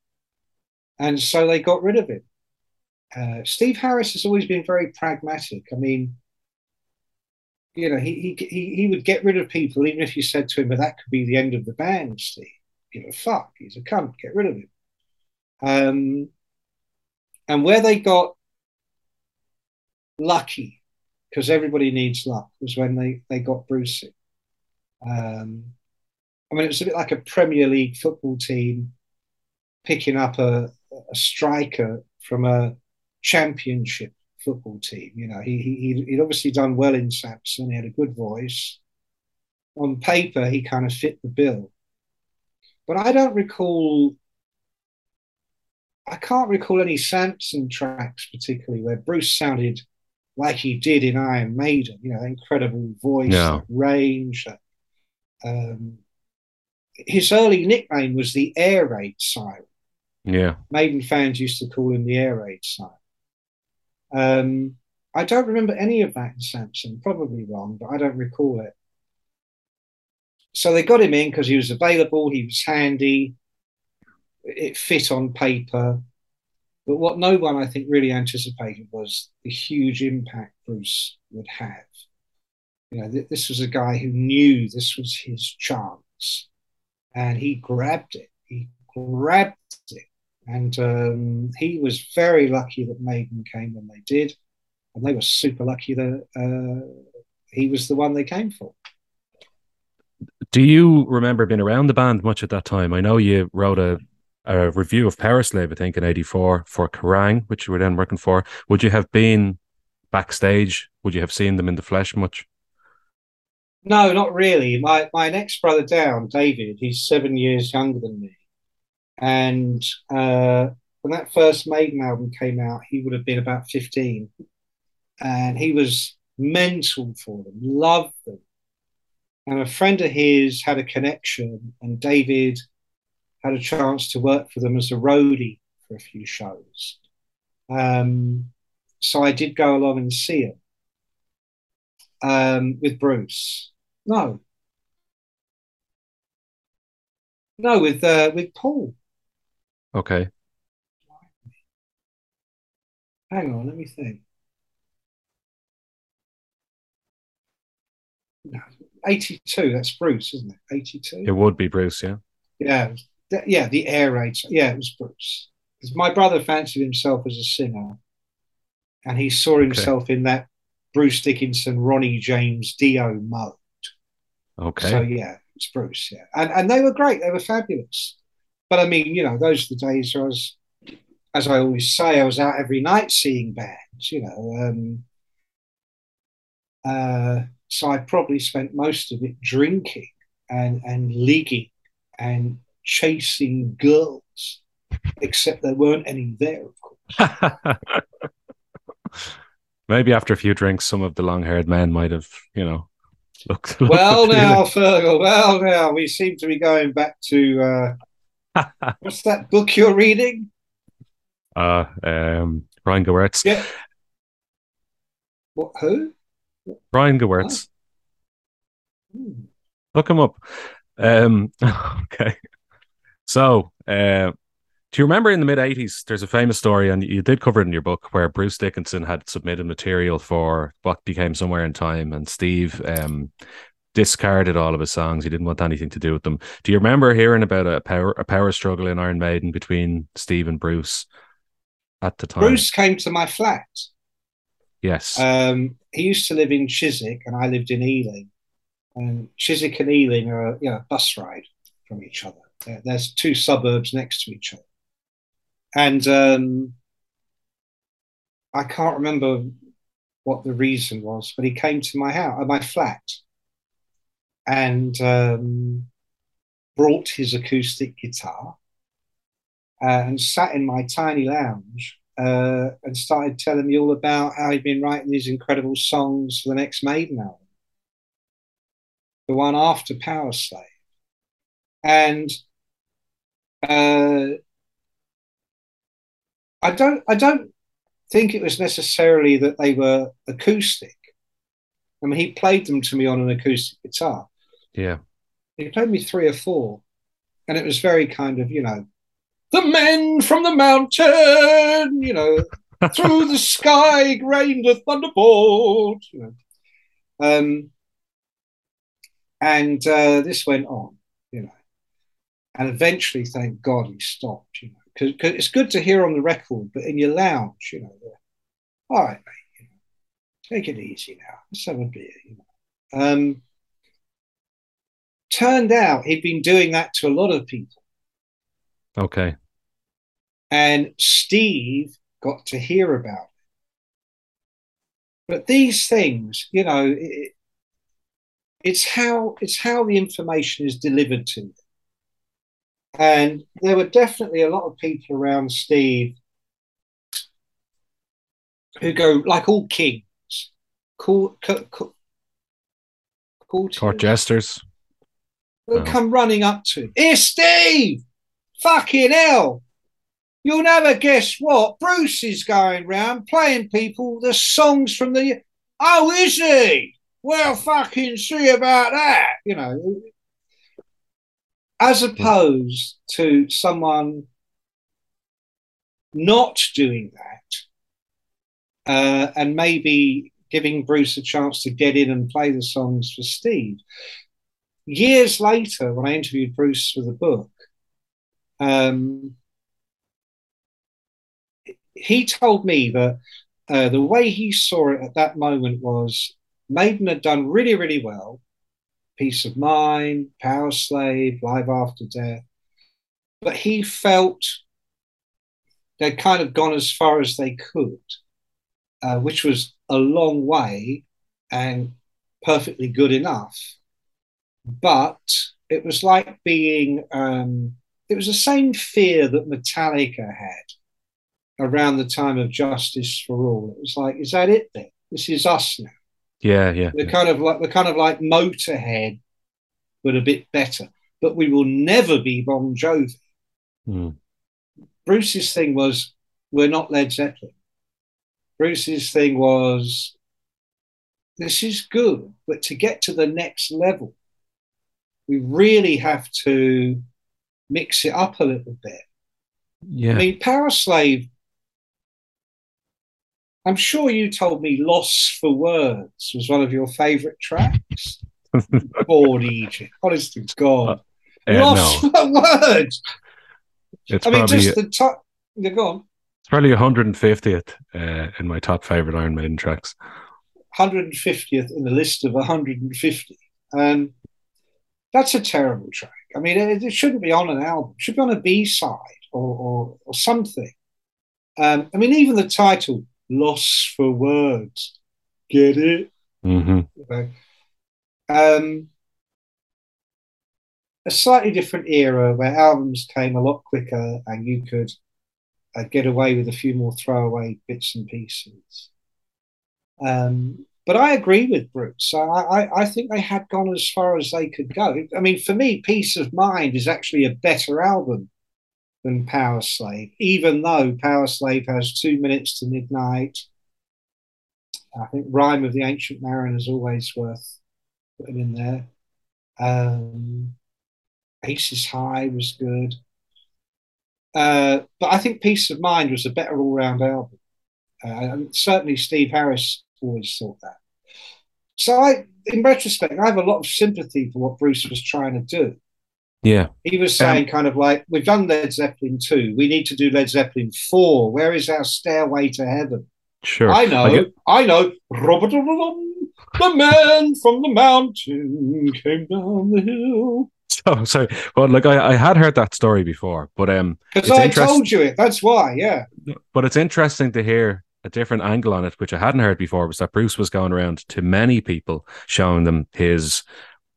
And so they got rid of him. Uh, Steve Harris has always been very pragmatic. I mean, you know, he, he he would get rid of people even if you said to him, "But that could be the end of the band." Steve, you know, fuck, he's a cunt. Get rid of him. Um, and where they got lucky, because everybody needs luck, was when they they got Bruce in. Um, I mean, it was a bit like a Premier League football team picking up a, a striker from a championship football team. You know, he, he he'd obviously done well in Samson. He had a good voice. On paper, he kind of fit the bill. But I don't recall. I can't recall any Samson tracks particularly where Bruce sounded like he did in Iron Maiden. You know, incredible voice, No. range. Um, his early nickname was the Air Raid Siren. Yeah. Maiden fans used to call him the Air Raid Siren. Um, I don't remember any of that in Samson, probably wrong, but I don't recall it. So they got him in because he was available, he was handy, it fit on paper. But what no one, I think, really anticipated was the huge impact Bruce would have. You know, th- this was a guy who knew this was his chance, and he grabbed it. He grabbed it, and um, he was very lucky that Maiden came when they did, and they were super lucky that uh, he was the one they came for. Do you remember being around the band much at that time? I know you wrote a, a review of Powerslave, I think, in 84 for Kerrang, which you were then working for. Would you have been backstage? Would you have seen them in the flesh much? No, not really. My my next brother down, David, he's seven years younger than me, and uh, when that first Maiden album came out, he would have been about fifteen, and he was mental for them, loved them. And a friend of his had a connection, and David had a chance to work for them as a roadie for a few shows. Um, so I did go along and see him um, with Bruce. No, no, with uh, with Paul. Okay. Hang on, let me think. No, 82, that's Bruce, isn't it? 82? It would be Bruce, yeah. Yeah, it was- th- yeah, the air raid. Yeah, it was Bruce. 'Cause my brother fancied himself as a singer, and he saw himself in that Bruce Dickinson, Ronnie James Dio mode. Okay. So yeah, it's Bruce. Yeah, and and they were great. They were fabulous. But I mean, you know, those are the days where I was, as I always say, I was out every night seeing bands. You know, um, uh, so I probably spent most of it drinking and and leaguing and chasing girls, except there weren't any there, of course. Maybe after a few drinks, some of the long haired men might have, you know, looked. looked Well, appealing. now, Fergal, well, now, we seem to be going back to uh, what's that book you're reading? Uh, um, Brian Gewirtz. Yeah. What? Who? Brian Gewirtz. Hmm. Look him up. Um, okay. So, uh, do you remember in the mid 80s, there's a famous story, and you did cover it in your book, where Bruce Dickinson had submitted material for what became Somewhere in Time, and Steve um, discarded all of his songs. He didn't want anything to do with them. Do you remember hearing about a power, a power struggle in Iron Maiden between Steve and Bruce at the time? Bruce came to my flat. Yes. Um, he used to live in Chiswick, and I lived in Ealing. And Chiswick and Ealing are you know, a bus ride from each other. There's two suburbs next to each other. And um, I can't remember what the reason was, but he came to my house, uh, my flat, and um, brought his acoustic guitar uh, and sat in my tiny lounge uh, and started telling me all about how he'd been writing these incredible songs for the next Maiden album, the one after Powerslave. And uh, I don't I don't think it was necessarily that they were acoustic. I mean, he played them to me on an acoustic guitar. Yeah. He played me three or four, and it was very kind of, you know, the men from the mountain, you know, through the sky rained a thunderbolt, you know. Um, and uh, this went on. And eventually, thank God, he stopped, you know because it's good to hear on the record, but in your lounge, you know, all right, mate, you know, take it easy now. Let's have a beer. You know. Um, turned out he'd been doing that to a lot of people. Okay. And Steve got to hear about it. But these things, you know, it, it's how it's how the information is delivered to them. And there were definitely a lot of people around Steve who go, like all kings, court, court, court, court jesters. They'll oh. come running up to him. Here, Steve! Fucking hell! You'll never guess what? Bruce is going round playing people the songs from the. Oh, is he? Well, fucking see about that. You know, as opposed to someone not doing that uh, and maybe giving Bruce a chance to get in and play the songs for Steve. Years later, when I interviewed Bruce for the book, um, he told me that uh, the way he saw it at that moment was Maiden had done really, really well. Piece of Mind, Powerslave, Live After Death. But he felt they'd kind of gone as far as they could, uh, which was a long way and perfectly good enough. But it was like being, um, it was the same fear that Metallica had around the time of Justice for All. It was like, is that it then? This is us now. Yeah, yeah. We're kind of like we're kind of like Motorhead, but a bit better. But we will never be Bon Jovi. Mm. Bruce's thing was we're not Led Zeppelin. Bruce's thing was this is good, but to get to the next level, we really have to mix it up a little bit. Yeah. I mean, Powerslave I'm sure you told me Loss for Words was one of your favourite tracks. Bored Egypt. Honest to God. Uh, Lost no. for Words. It's I mean, just the top. Yeah, go on. It's probably 150th uh, in my top favourite Iron Maiden tracks. 150th in the list of 150. Um, that's a terrible track. I mean, it, it, shouldn't be on an album. It should be on a B side or, or, or something. Um, I mean, even the title, loss for words. Get it? Mm-hmm. Um, a slightly different era where albums came a lot quicker and you could uh, get away with a few more throwaway bits and pieces. Um, but I agree with Bruce. I, I, I, think they had gone as far as they could go. I mean, for me, Piece of Mind is actually a better album than Powerslave, even though Powerslave has two minutes to midnight. I think Rime of the Ancient Mariner is always worth putting in there. Um, Aces High was good. Uh, but I think Piece of Mind was a better all round album. Uh, certainly Steve Harris always thought that. So I, in retrospect, I have a lot of sympathy for what Bruce was trying to do. Yeah. He was saying Um, kind of like, we've done Led Zeppelin 2. We need to do Led Zeppelin 4. Where is our stairway to heaven? Sure. I know, I get- I know. Robert, the man from the mountain came down the hill. So sorry. Well, like I, I had heard that story before, but um, Because I interest- told you it. That's why, yeah. but it's interesting to hear a different angle on it, which I hadn't heard before, was that Bruce was going around to many people showing them his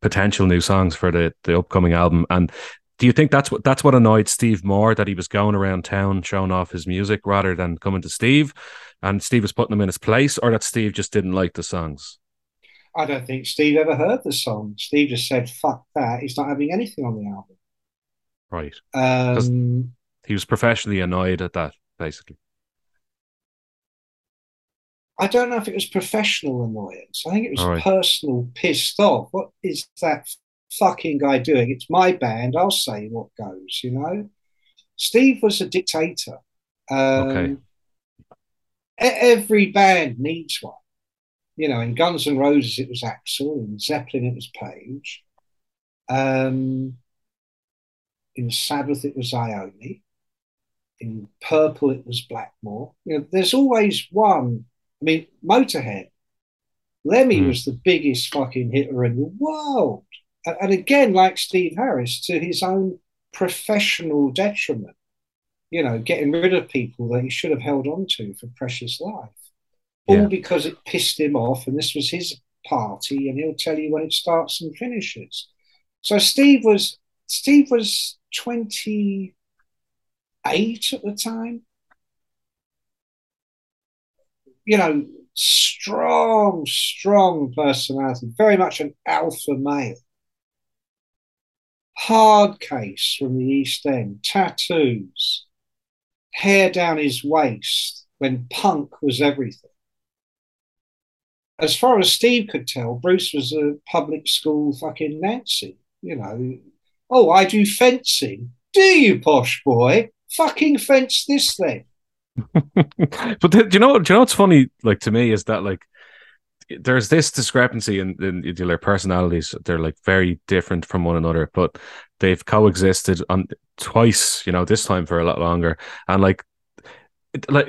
potential new songs for the the upcoming album. And do you think that's what that's what annoyed Steve more that he was going around town showing off his music rather than coming to Steve, and Steve was putting him in his place, or that Steve just didn't like the songs? I don't think Steve ever heard the song. Steve just said, fuck that. He's not having anything on the album. Right. Um, He was professionally annoyed at that, basically. I don't know if it was professional annoyance. I think it was right. personal pissed off. What is that fucking guy doing? It's my band. I'll say what goes, you know? Steve was a dictator. Um, Okay. Every band needs one. You know, in Guns N' Roses, it was Axl. In Zeppelin, it was Page. Um, in Sabbath, it was Iommi. In Purple, it was Blackmore. You know, there's always one. I mean, Motorhead. Lemmy Hmm. was the biggest fucking hitter in the world. And, and again, like Steve Harris, to his own professional detriment, you know, getting rid of people that he should have held on to for precious life. Yeah. All because it pissed him off and this was his party and he'll tell you when it starts and finishes. So Steve was Steve was 28 at the time. You know, strong, strong personality, very much an alpha male. Hard case from the East End, tattoos, hair down his waist when punk was everything. As far as Steve could tell, Bruce was a public school fucking Nancy. You know, oh, I do fencing. Do you, posh boy? Fucking fence this thing. But the, do you know? Do you know what's funny? Like to me, is that like there's this discrepancy in, in, their personalities. They're like very different from one another, but they've coexisted on twice. You know, this time for a lot longer, and like, it, like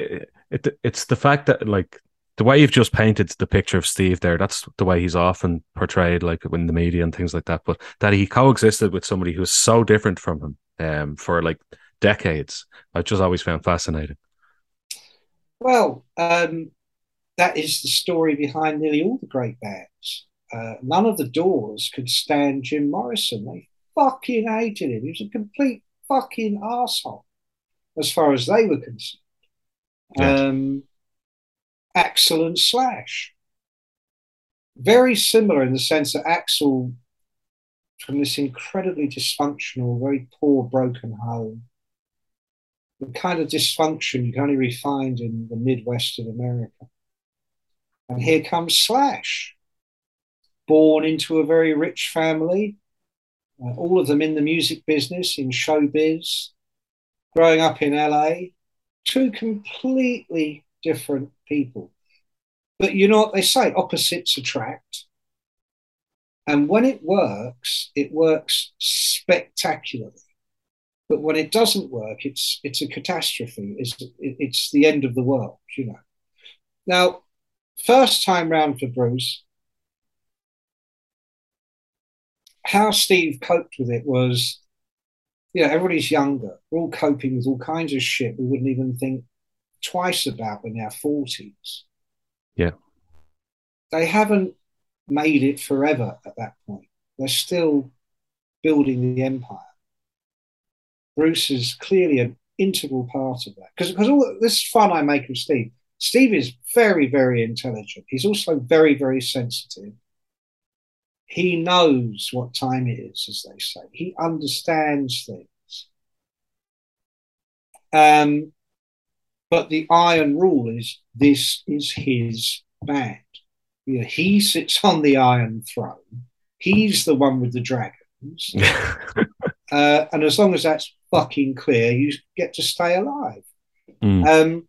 it, it's the fact that like the way you've just painted the picture of Steve there. That's the way he's often portrayed, like in the media and things like that. But that he coexisted with somebody who's so different from him, um, for like decades. I just always found fascinating. Well, um, that is the story behind nearly all the great bands. Uh, none of the Doors could stand Jim Morrison. They fucking hated him. He was a complete fucking asshole, as far as they were concerned. Yeah. Um, Axl and Slash, very similar in the sense that Axl, from this incredibly dysfunctional, very poor, broken home, the kind of dysfunction you can only really find in the Midwest of America. And here comes Slash, born into a very rich family, uh, all of them in the music business, in showbiz, growing up in LA, two completely different people. But you know what they say opposites attract. And when it works, it works spectacularly. But when it doesn't work, it's it's a catastrophe. It's it's the end of the world, you know. Now, first time round for Bruce, how Steve coped with it was, you know, everybody's younger. We're all coping with all kinds of shit we wouldn't even think twice about in our forties. Yeah. They haven't made it forever at that point. They're still building the empire. Bruce is clearly an integral part of that. Because because all this fun I make of Steve, Steve is very, very intelligent. He's also very, very sensitive. He knows what time it is, as they say. He understands things. Um, but the iron rule is this is his band. You know, he sits on the iron throne. He's the one with the dragons. Uh, and as long as that's fucking clear, you get to stay alive. Mm. Um,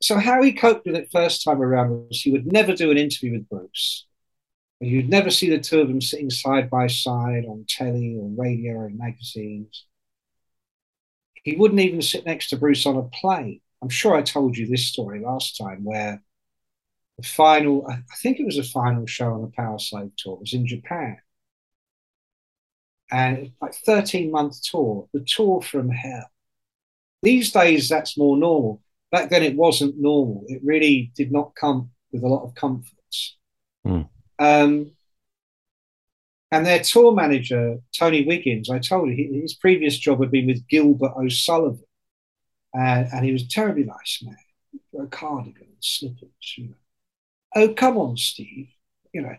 so how he coped with it first time around was he would never do an interview with Bruce. You'd never see the two of them sitting side by side on telly or radio or in magazines. He wouldn't even sit next to Bruce on a plane. I'm sure I told you this story last time where the final, I think it was the final show on the Powerslave tour, was in Japan. And like 13 month tour, the tour from hell. These days, that's more normal. Back then, it wasn't normal. It really did not come with a lot of comforts. Hmm. Um, and their tour manager, Tony Wiggins, I told you, his previous job had been with Gilbert O'Sullivan. And, and he was a terribly nice man. A cardigan and slippers, you know. Oh, come on, Steve. You know.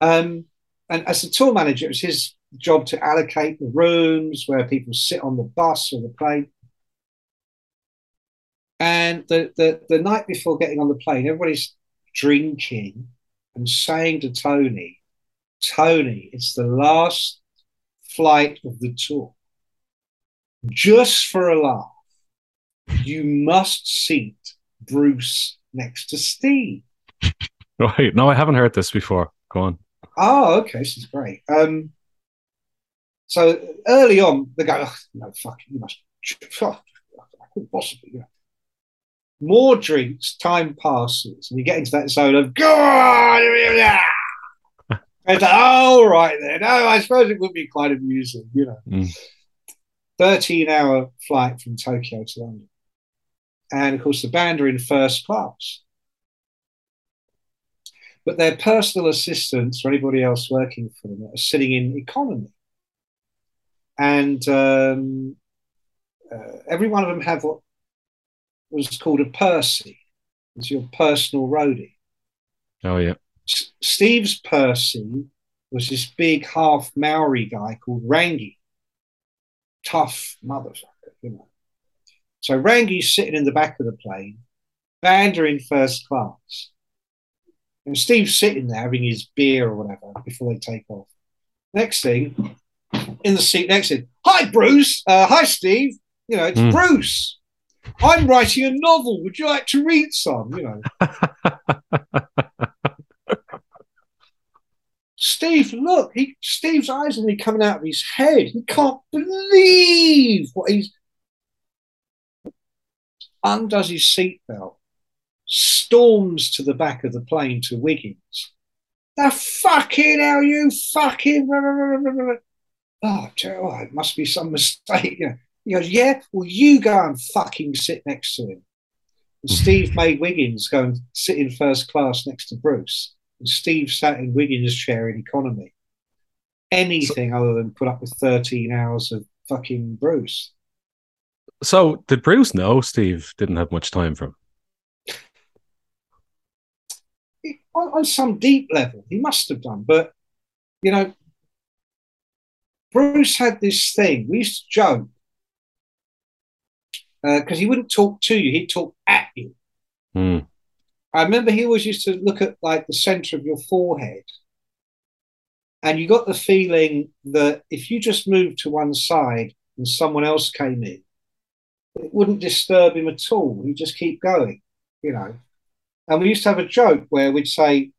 Um, and as the tour manager, it was his job to allocate the rooms where people sit on the bus or the plane. And the, the, the night before getting on the plane, everybody's drinking and saying to Tony, Tony, it's the last flight of the tour. Just for a laugh, you must seat Bruce next to Steve. Right. No, I haven't heard this before. Go on. Oh, okay, this is great. Um, so early on, they go, oh, no, fuck, you must, I couldn't possibly, you know. More drinks, time passes, and you get into that zone of, go on, and like, oh, right then. Oh, I suppose it would be quite amusing, you know. Mm. 13 hour flight from Tokyo to London. And of course, the band are in first class. But their personal assistants or anybody else working for them are sitting in economy. And um, uh, every one of them have what was called a Percy. It's your personal roadie. Oh, yeah. S- Steve's Percy was this big half Maori guy called Rangi. Tough motherfucker, you know. So Rangi's sitting in the back of the plane, band are in first class. And Steve's sitting there having his beer or whatever before they take off. Next thing, in the seat next to him, hi Bruce, uh, hi Steve. You know, it's Mm. Bruce. I'm writing a novel. Would you like to read some? You know, Steve, look, he Steve's eyes are coming out of his head. He can't believe what he's undoes his seatbelt, storms to the back of the plane to Wiggins. The fucking hell, you fucking oh, oh, it must be some mistake. You know, He goes, yeah, well, you go and fucking sit next to him. And hmm. Steve made Wiggins go and sit in first class next to Bruce. And Steve sat in Wiggins' chair in economy. Anything other than put up with 13 hours of fucking Bruce. So, did Bruce know Steve didn't have much time for him? on, on some deep level, he must have done. But, you know, Bruce had this thing. We used to joke because he wouldn't talk to you, he'd talk at you. Mm. I remember he always used to look at like the center of your forehead. And you got the feeling that if you just moved to one side and someone else came in, it wouldn't disturb him at all. He'd just keep going, you know. And we used to have a joke where we'd say,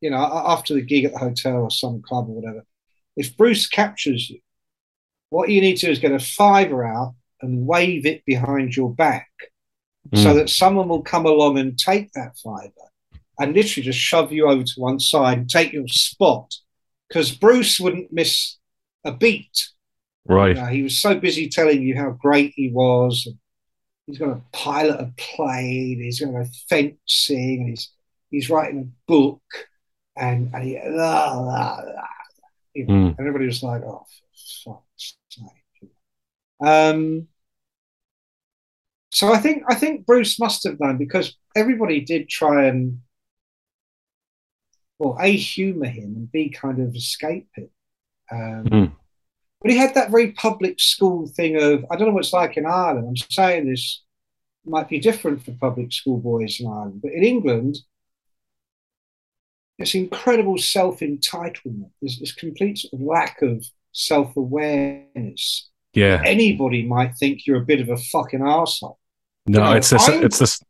you know, after the gig at the hotel or some club or whatever, if Bruce captures you, what you need to do is get a fiver out and wave it behind your back so Mm. that someone will come along and take that fiver and literally just shove you over to one side and take your spot because Bruce wouldn't miss a beat. Right. You know, he was so busy telling you how great he was. He's going to pilot a plane. He's going to go fencing. And he's he's writing a book. And and he, ah, ah, ah, you know, Mm. and everybody was like, oh, fuck's sake. Um, so I think I think Bruce must have known because everybody did try and well, a humour him and b kind of escape him. Um, Mm. But he had that very public school thing of I don't know what it's like in Ireland. I'm saying this might be different for public school boys in Ireland, but in England, this incredible self entitlement, this, this complete sort of lack of self awareness. Yeah. Anybody might think you're a bit of a fucking arsehole. No, it's this, I'm- it's this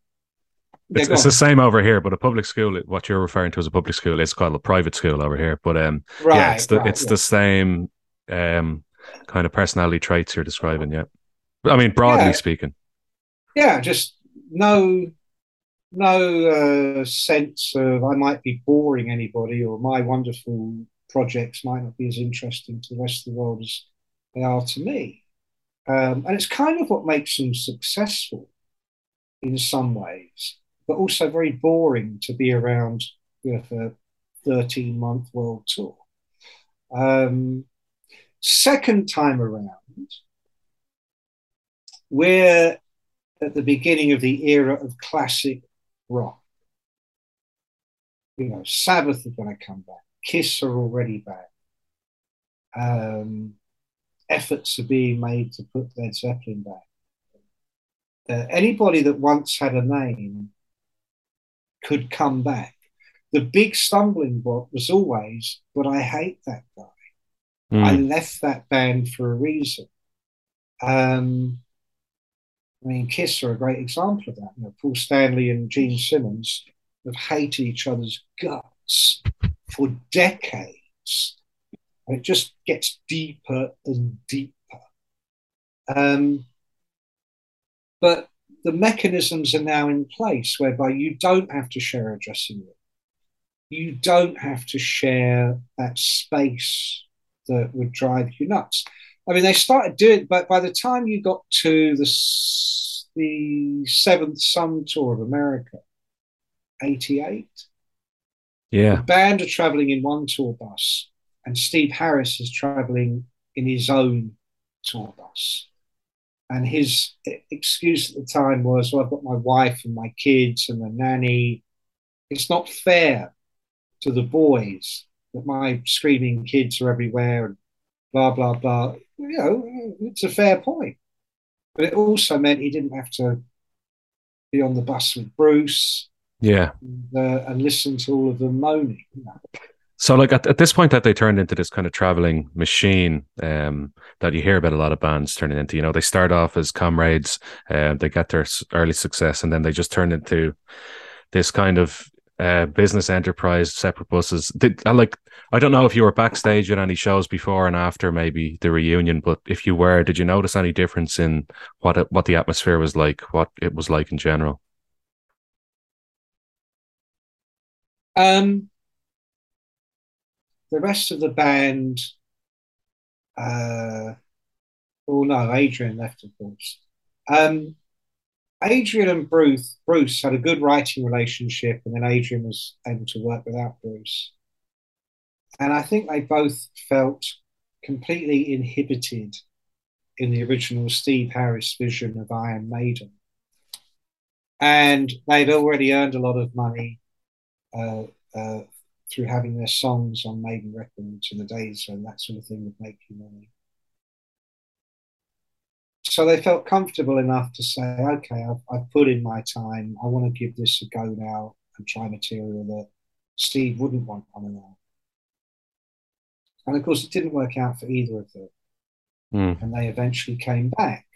it's, it's the same over here, but a public school, what you're referring to as a public school, it's called a private school over here. But um, right, yeah, it's the right, it's yeah. the same um kind of personality traits you're describing. Yeah, I mean broadly Yeah. speaking. yeah, just no no uh, sense of I might be boring anybody or my wonderful projects might not be as interesting to the rest of the world as they are to me. Um, and it's kind of what makes them successful in some ways, but also very boring to be around you know, for a 13 month world tour. Um, second time around, we're at the beginning of the era of classic rock. You know, Sabbath are going to come back. Kiss are already back. Um, efforts are being made to put Led Zeppelin back. Uh, anybody that once had a name could come back. The big stumbling block was always, but I hate that guy. I Mm. left that band for a reason. Um, I mean, Kiss are a great example of that. You know, Paul Stanley and Gene Simmons have hated each other's guts for decades. And it just gets deeper and deeper. Um, but the mechanisms are now in place whereby you don't have to share a dressing room. You don't have to share that space that would drive you nuts. I mean, they started doing, but by the time you got to the the Seventh Son tour of America, '88, yeah, the band are traveling in one tour bus, and Steve Harris is traveling in his own tour bus. And his excuse at the time was, "Well, I've got my wife and my kids and the nanny. It's not fair to the boys that my screaming kids are everywhere and blah blah blah." You know, it's a fair point, but it also meant he didn't have to be on the bus with Bruce yeah. and, uh, and listen to all of them moaning. you know. So like at, at this point that they turned into this kind of traveling machine um, that you hear about a lot of bands turning into, you know, they start off as comrades, uh, they get their early success and then they just turn into this kind of uh, business enterprise, separate buses. Did, I like, I don't know if you were backstage at any shows before and after maybe the reunion, but if you were, did you notice any difference in what it, what the atmosphere was like, what it was like in general? Um, the rest of the band, uh, oh no, Adrian left, of course. Um, Adrian and Bruce, Bruce had a good writing relationship, and then Adrian was able to work without Bruce. And I think they both felt completely inhibited in the original Steve Harris vision of Iron Maiden. And they'd already earned a lot of money uh, uh, through having their songs on Maiden Records in the days when that sort of thing would make you money. So they felt comfortable enough to say, okay, I've, I've put in my time. I want to give this a go now and try material that Steve wouldn't want on an album. And of course, it didn't work out for either of them Mm. and they eventually came back.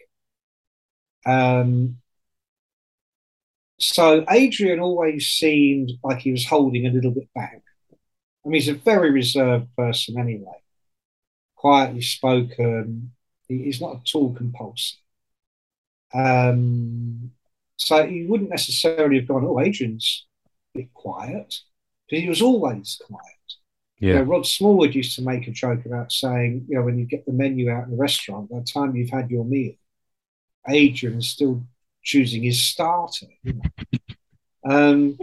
Um, so Adrian always seemed like he was holding a little bit back. I mean, he's a very reserved person anyway, quietly spoken. He, he's not at all compulsive. Um, so you wouldn't necessarily have gone, oh, Adrian's a bit quiet, he was always quiet. You know, Yeah. Rod Smallwood used to make a joke about saying, you know, when you get the menu out in the restaurant, by the time you've had your meal, Adrian is still choosing his starter. you know. um,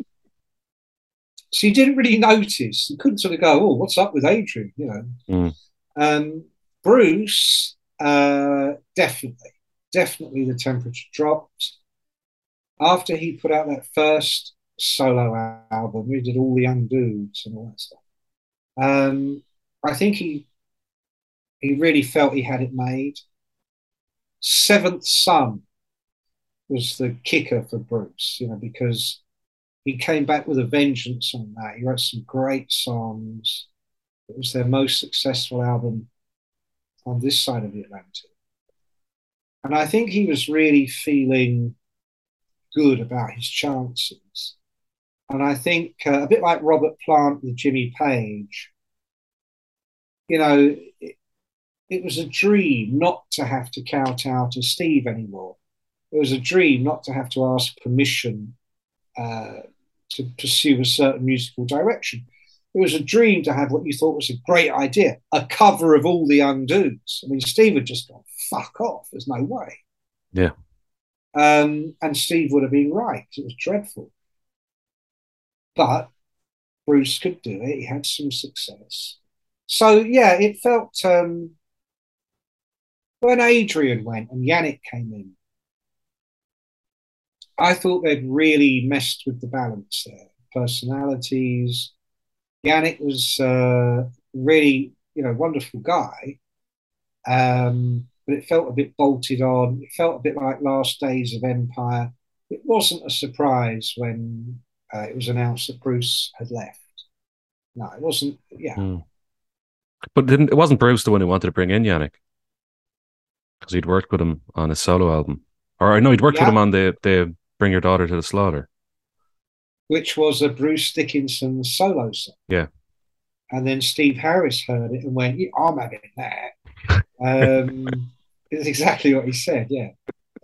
so you didn't really notice. You couldn't sort of go, oh, what's up with Adrian? You know. Mm. Um, Bruce, uh, definitely, definitely the temperature dropped. After he put out that first solo album, we did all the undos and all that stuff. Um, I think he he really felt he had it made. Seventh Son was the kicker for Bruce, you know, because he came back with a vengeance on that. He wrote some great songs. It was their most successful album on this side of the Atlantic. And I think he was really feeling good about his chances. And I think uh, a bit like Robert Plant with Jimmy Page, you know, it, it was a dream not to have to kowtow to Steve anymore. It was a dream not to have to ask permission uh, to pursue a certain musical direction. It was a dream to have what you thought was a great idea, a cover of all the Young Dudes. I mean, Steve had just gone, fuck off, there's no way. Yeah. Um, and Steve would have been right. It was dreadful. But Bruce could do it. He had some success. So, yeah, it felt um, when Adrian went and Janick came in, I thought they'd really messed with the balance there. Personalities. Janick was uh, really, you know, wonderful guy. Um, but it felt a bit bolted on. It felt a bit like last days of Empire. It wasn't a surprise when uh, it was announced that Bruce had left. No, it wasn't. Yeah. Mm. But didn't it wasn't Bruce the one who wanted to bring in Janick? Because he'd worked with him on his solo album. Or no, he'd worked yeah. with him on the, the Bring Your Daughter to the Slaughter. Which was a Bruce Dickinson solo song. Yeah. And then Steve Harris heard it and went, yeah, I'm having that. Um, it's exactly what he said. Yeah,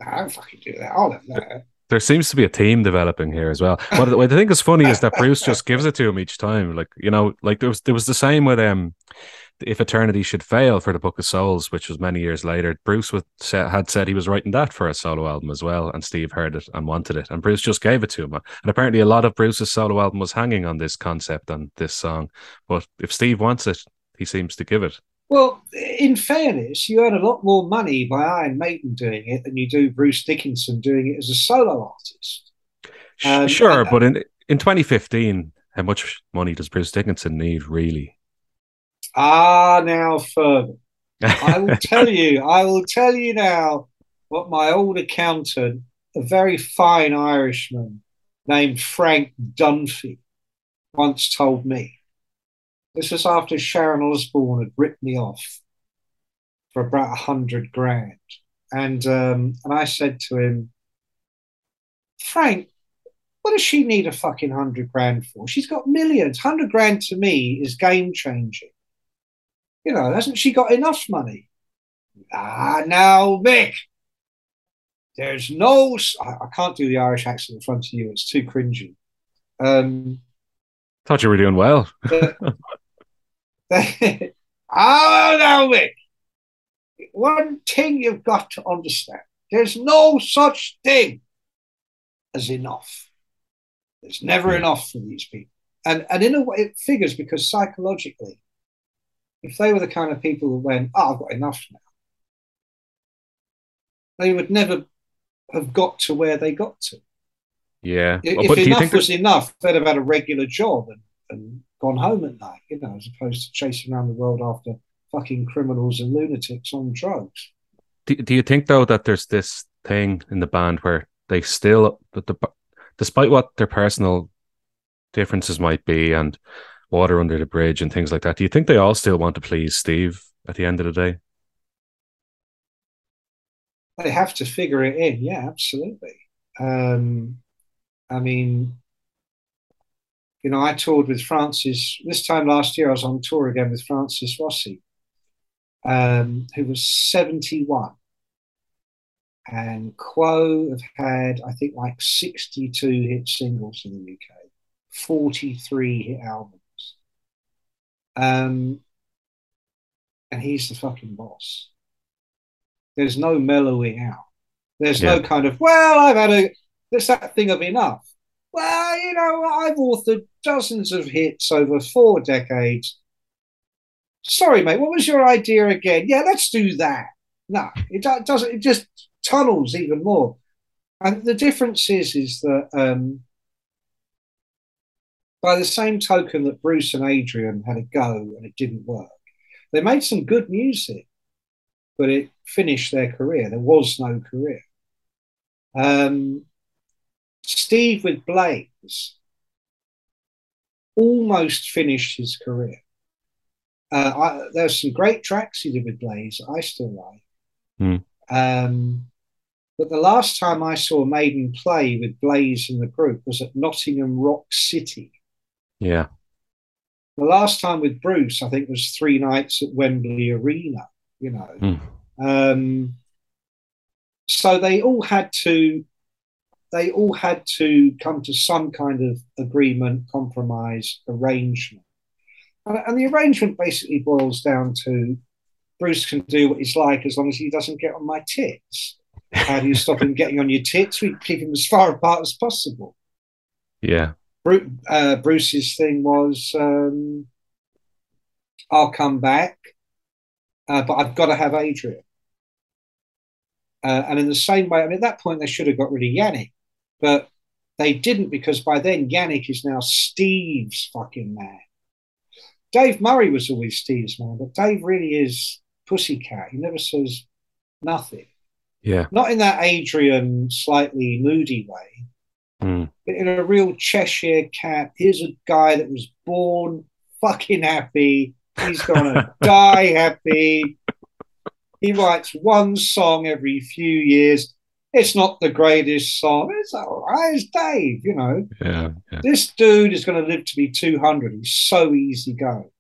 I don't fucking do that. I'll have that. There seems to be a team developing here as well. What, what I think is funny is that Bruce just gives it to him each time. Like you know, like there was there was the same with um, if Eternity should fail for the Book of Souls, which was many years later. Bruce was, had said he was writing that for a solo album as well, and Steve heard it and wanted it, and Bruce just gave it to him. And apparently, a lot of Bruce's solo album was hanging on this concept and this song. But if Steve wants it, he seems to give it. Well, in fairness, you earn a lot more money by Iron Maiden doing it than you do Bruce Dickinson doing it as a solo artist. Um, sure, but in in 2015, how much money does Bruce Dickinson need, really? Ah, now further. I will tell you, I will tell you now what my old accountant, a very fine Irishman named Frank Dunphy, once told me. This was after Sharon Osbourne had ripped me off for about a hundred grand. And um, and I said to him, Frank, what does she need a fucking hundred grand for? She's got millions. Hundred grand to me is game changing. You know, hasn't she got enough money? Ah, now, Mick, there's no. I, I can't do the Irish accent in front of you. It's too cringy. Um, Thought you were doing well. oh, now, Mick. One thing you've got to understand there's no such thing as enough. There's never hmm. enough for these people. And, and in a way, it figures because psychologically, if they were the kind of people who went, oh, I've got enough now, they would never have got to where they got to. Yeah. If, if enough was enough, they'd have had a regular job and, and gone home at night, you know, as opposed to chasing around the world after fucking criminals and lunatics on drugs. Do, do you think though that there's this thing in the band where they still, the, despite what their personal differences might be and water under the bridge and things like that, do you think they all still want to please Steve at the end of the day? They have to figure it in, yeah, absolutely. Um, I mean, you know, I toured with Francis this time last year. I was on tour again with Francis Rossi, um, who was 71. And Quo have had, I think, like 62 hit singles in the UK, 43 hit albums. Um, and he's the fucking boss. There's no mellowing out. There's yeah. no kind of, well, I've had a, there's that thing of enough. Well, you know, I've authored dozens of hits over four decades. Sorry, mate, what was your idea again? Yeah, let's do that. No, it doesn't. It just tunnels even more. And the difference is, is that um, by the same token that Bruce and Adrian had a go and it didn't work, they made some good music, but it finished their career. There was no career. Um, Steve with Blaze almost finished his career. Uh, I, there's some great tracks he did with Blaze. I still like. Hmm. Um, but the last time I saw Maiden play with Blaze in the group was at Nottingham Rock City. Yeah. The last time with Bruce, I think, was three nights at Wembley Arena. You know, Mm. um, so they all had to, they all had to come to some kind of agreement, compromise, arrangement, and, and the arrangement basically boils down to Bruce can do what he's like as long as he doesn't get on my tits. How do you stop him getting on your tits? We keep him as far apart as possible. Yeah. Bru- uh, Bruce's thing was, um, I'll come back, uh, but I've got to have Adrian. Uh, and in the same way, I mean, at that point, they should have got rid of Janick, but they didn't because by then Janick is now Steve's fucking man. Dave Murray was always Steve's man, but Dave really is pussycat. He never says nothing. Yeah. Not in that Adrian, slightly moody way, Mm. but in a real Cheshire cat. Here's a guy that was born fucking happy. He's gonna die happy. He writes one song every few years. It's not the greatest song. It's all right. It's Dave, you know. Yeah. Yeah. This dude is going to live to be 200. He's so easy going.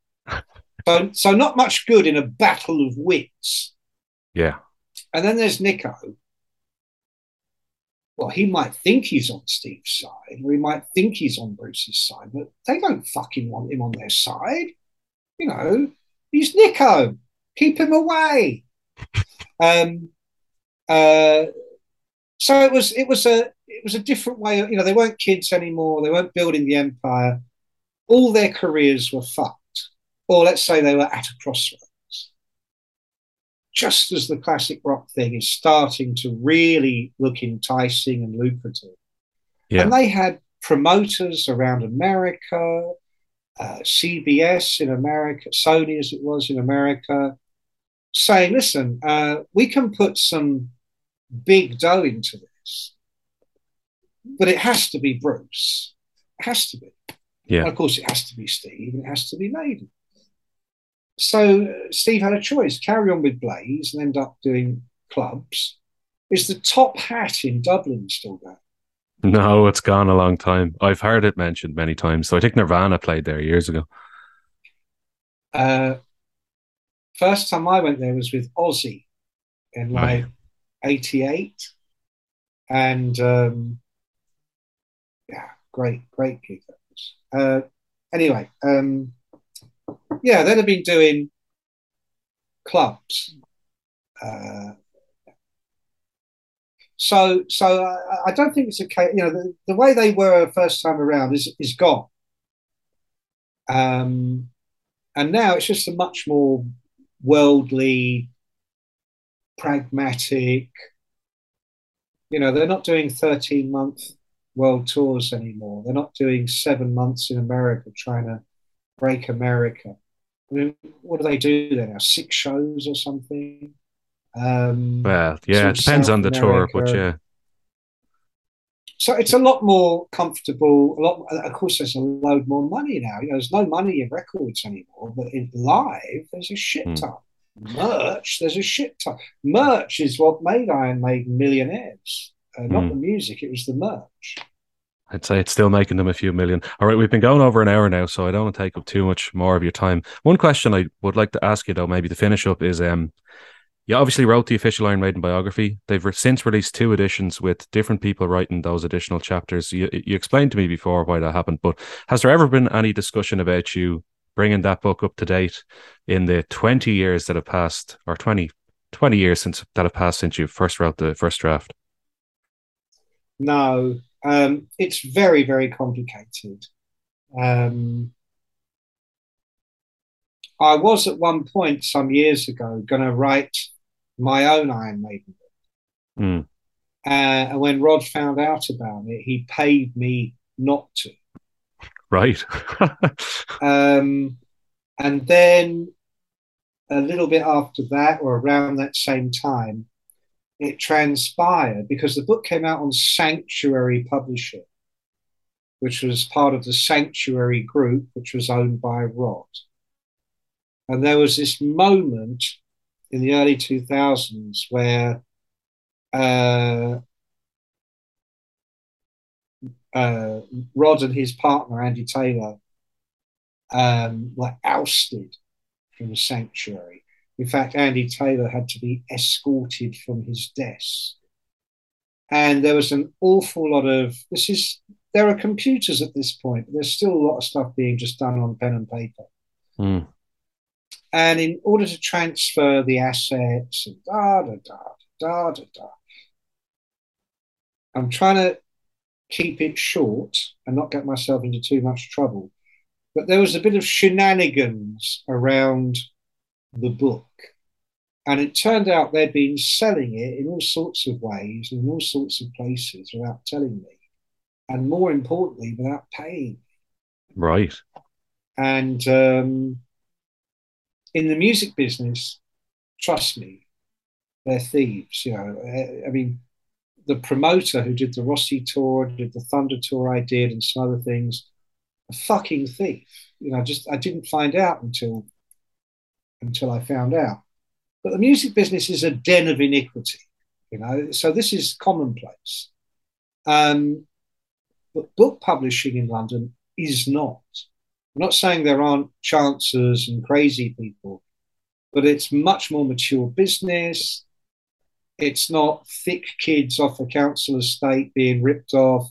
So, so not much good in a battle of wits. Yeah. And then there's Nicko. Well, he might think he's on Steve's side, or he might think he's on Bruce's side, but they don't fucking want him on their side. You know, he's Nicko. Keep him away. Um, uh, so it was it was a it was a different way you know, they weren't kids anymore, they weren't building the empire. All their careers were fucked. Or let's say they were at a crossroads just as the classic rock thing is starting to really look enticing and lucrative. Yeah. And they had promoters around America, uh, CBS in America, Sony as it was in America, saying, listen, uh, we can put some big dough into this, but it has to be Bruce. It has to be. Yeah. And of course, it has to be Steve and it has to be Maiden. So Steve had a choice carry on with Blaze and end up doing clubs. Is the top hat in Dublin still there? No, it's gone a long time. I've heard it mentioned many times. So I think Nirvana played there years ago. Uh, first time I went there was with Ozzy in like Right. 88. And um, yeah, great, great gig that was. Uh, anyway, um, yeah, they'd have been doing clubs. Uh, so, so I, I don't think it's case. You know, the, the way they were first time around is is gone. Um, and now it's just a much more worldly, pragmatic. You know, they're not doing thirteen month world tours anymore. They're not doing seven months in America trying to break America. I mean, what do they do there now? Six shows or something? Um, Well, yeah, it depends South on the tour, but yeah. so it's a lot more comfortable. A lot, of course, there's a load more money now. You know, there's no money in records anymore, but in live, there's a shit Hmm. ton. Merch, there's a shit ton. Merch is what made Iron Maiden millionaires. Uh, not Hmm. the music; it was the merch. I'd say it's still making them a few million. All right, we've been going over an hour now, so I don't want to take up too much more of your time. One question I would like to ask you, though, maybe to finish up, is um, you obviously wrote the official Iron Maiden biography. They've re- since released two editions with different people writing those additional chapters. You, you explained to me before why that happened, but has there ever been any discussion about you bringing that book up to date in the 20 years that have passed, or 20, 20 years since that have passed since you first wrote the first draft? No, um, it's very, very complicated. Um, I was at one point some years ago going to write my own Iron Maiden. Mm, Uh, and when Rod found out about it, he paid me not to. right. Um, and then a little bit after that, or around that same time, it transpired because the book came out on Sanctuary Publishing, which was part of the Sanctuary Group, which was owned by Rod. And there was this moment in the early 2000s where uh, uh, Rod and his partner, Andy Taylor, um, were ousted from sanctuary. In fact, Andy Taylor had to be escorted from his desk. And there was an awful lot of this is there are computers at this point, but there's still a lot of stuff being just done on pen and paper. Mm. And in order to transfer the assets and da da da da da da, I'm trying to keep it short and not get myself into too much trouble. But there was a bit of shenanigans around the book. And it turned out they'd been selling it in all sorts of ways, and in all sorts of places without telling me. And more importantly, without paying. Right. And um, in the music business, trust me, they're thieves. You know, I mean, the promoter who did the Rossi tour, did the Thunder tour I did, and some other things, a fucking thief. You know, just I didn't find out until until I found out. But the music business is a den of iniquity. You know, so this is commonplace. Um, but book publishing in London is not. I'm not saying there aren't chancers and crazy people, but it's much more mature business. It's not thick kids off a council estate being ripped off.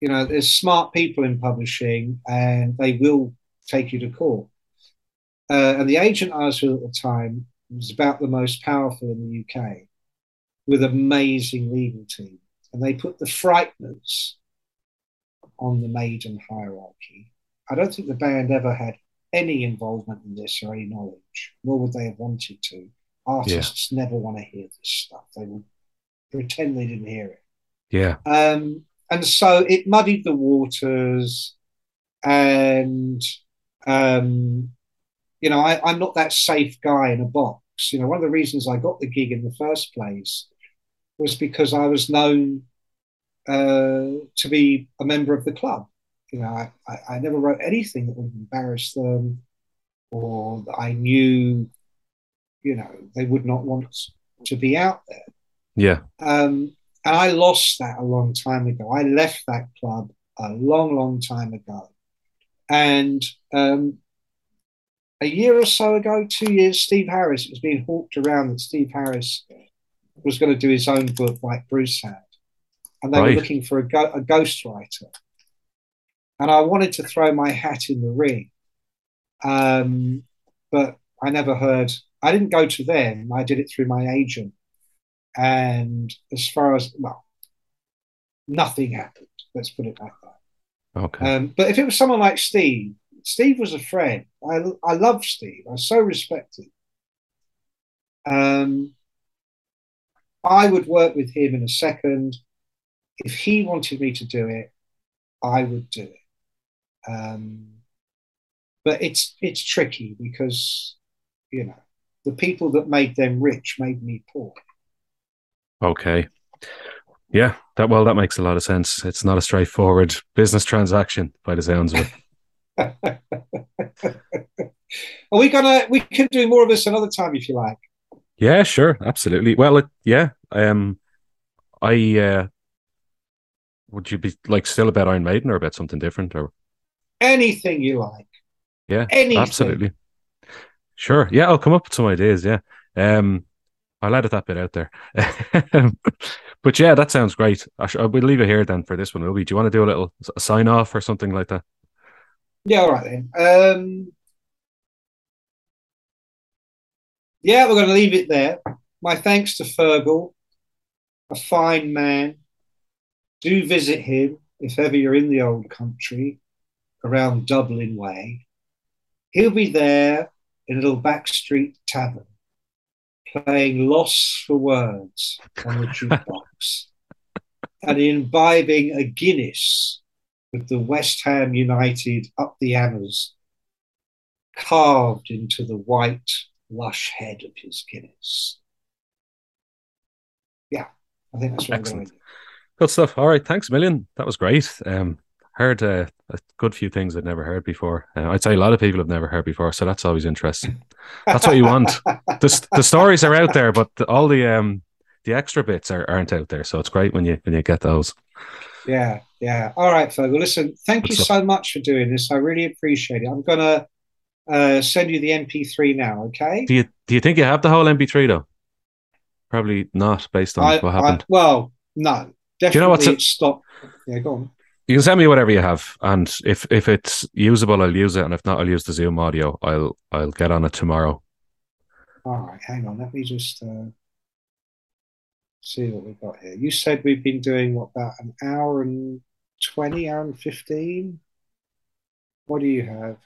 You know, there's smart people in publishing and they will take you to court. Uh, and the agent I was with at the time was about the most powerful in the UK with amazing legal team. And they put the frighteners on the maiden hierarchy. I don't think the band ever had any involvement in this or any knowledge, nor would they have wanted to. Artists yeah. never want to hear this stuff. They will pretend they didn't hear it. Yeah. Um, and so it muddied the waters. And, um, you know, I, I'm not that safe guy in a box. You know, one of the reasons I got the gig in the first place was because I was known uh, to be a member of the club. You know, I, I, I never wrote anything that would embarrass them or that I knew you know they would not want to be out there. Yeah. Um, and I lost that a long time ago. I left that club a long, long time ago. And um, a year or so ago, two years, Steve Harris, it was being hawked around that Steve Harris was going to do his own book like Bruce had. And they right. were looking for a, go- a ghostwriter. And I wanted to throw my hat in the ring. Um, but I never heard I didn't go to them. I did it through my agent. And as far as, well, nothing happened. Let's put it like that. Okay. Um, but if it was someone like Steve, Steve was a friend. I, I love Steve. I so respect him. Um, I would work with him in a second. If he wanted me to do it, I would do it. Um, but it's it's tricky because you know the people that made them rich made me poor. Okay. Yeah, that well, that makes a lot of sense. It's not a straightforward business transaction by the sounds of it. Are we gonna? We can do more of this another time if you like. Yeah, sure, absolutely. Well, it, yeah, um, I uh, would you be like still about Iron Maiden or about something different or anything you like? Yeah, anything. absolutely. Sure. Yeah, I'll come up with some ideas. Yeah. Um, I'll edit that bit out there. but yeah, that sounds great. I sh- we'll leave it here then for this one, Will we? Do you want to do a little sign off or something like that? Yeah, all right then. Um, yeah, we're going to leave it there. My thanks to Fergal, a fine man. Do visit him if ever you're in the old country around Dublin Way. He'll be there in a little backstreet tavern, playing Lost for Words on the jukebox and imbibing a Guinness with the West Ham United up the Ammers carved into the white, lush head of his Guinness. Yeah, I think that's what Excellent. Good stuff. All right. Thanks a million. That was great. Um, heard uh, a good few things I'd never heard before. Uh, I'd say a lot of people have never heard before, so that's always interesting. That's what you want. the the stories are out there, but the, all the um the extra bits are, aren't out there. So it's great when you when you get those. Yeah, yeah. All right, Fergal. Listen, thank you so much for doing this. I really appreciate it. I'm gonna uh, send you the MP3 now. Okay. Do you do you think you have the whole MP3 though? Probably not, based on I, what I- happened. well, no, definitely do you know what's a- stopped. Yeah, go on. You can send me whatever you have, and if if it's usable, I'll use it, and if not, I'll use the Zoom audio. I'll I'll get on it tomorrow. All right, hang on. Let me just uh, see what we've got here. You said we've been doing what about an hour and twenty, hour and fifteen. What do you have?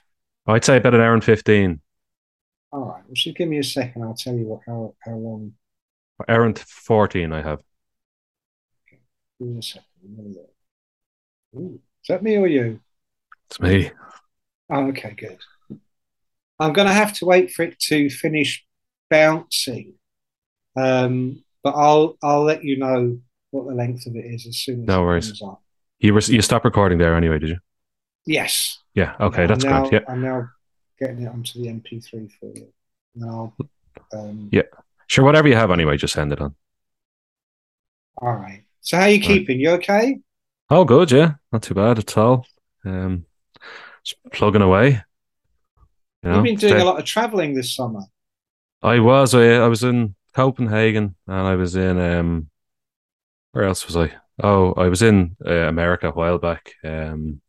I'd say about an hour and fifteen. All right, well, just give me a second. I'll tell you what how how long. Hour and fourteen. I have. Give me a second. Let me look. Ooh, is that me or you? It's me. Oh, okay, good. I'm going to have to wait for it to finish bouncing, um, but I'll I'll let you know what the length of it is as soon as No it worries. comes up. You were you stopped recording there anyway, did you? Yes. Yeah. Okay, I'm that's now, great. Yeah. I'm now getting it onto the MP3 for you. Now, um, Yeah. Sure. Whatever you have anyway, just send it on. all right. So how are you Right. keeping? You okay? Oh, good. Yeah, not too bad at all. Um, just plugging away. You know, You've been doing a lot of traveling this summer. I was. I, I was in Copenhagen, and I was in um, where else was I? Oh, I was in uh, America a while back. Um,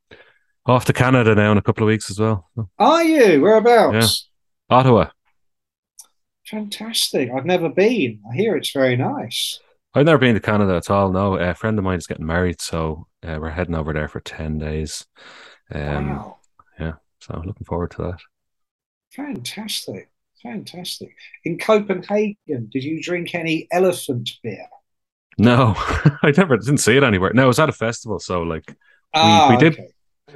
off to Canada now in a couple of weeks as well. Are you? Whereabouts? Ottawa. Fantastic. I've never been. I hear it's very nice. I've never been to Canada at all. No, a friend of mine is getting married, so uh, we're heading over there for ten days. Um, wow. Yeah, so looking forward to that. Fantastic. Fantastic. In Copenhagen, did you drink any elephant beer? No, I never didn't see it anywhere. No, it was at a festival, so like Ah, we did- okay.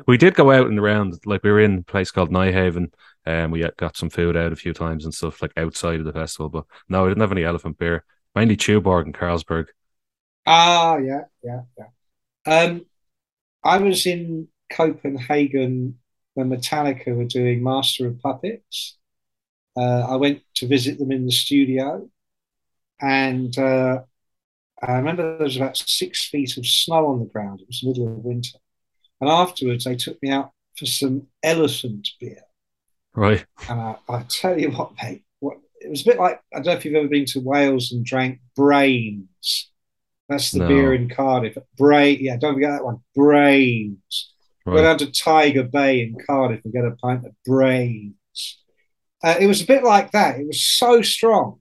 we did go out and around. Like we were in a place called Nyhavn, and we got some food out a few times and stuff like outside of the festival. But no, I didn't have any elephant beer. Mainly Tuborg and Carlsberg. Ah, yeah, yeah, yeah. Um, I was in Copenhagen when Metallica were doing Master of Puppets. Uh, I went to visit them in the studio, and uh, I remember there was about six feet of snow on the ground. It was the middle of winter, and afterwards they took me out for some elephant beer. Right. And I, I tell you what, mate, what it was a bit like I don't know if you've ever been to Wales and drank Brains. That's the No. beer in Cardiff. Brain, yeah, don't forget that one. Brains. Go Right. down to Tiger Bay in Cardiff and get a pint of Brains. Uh, it was a bit like that. It was so strong.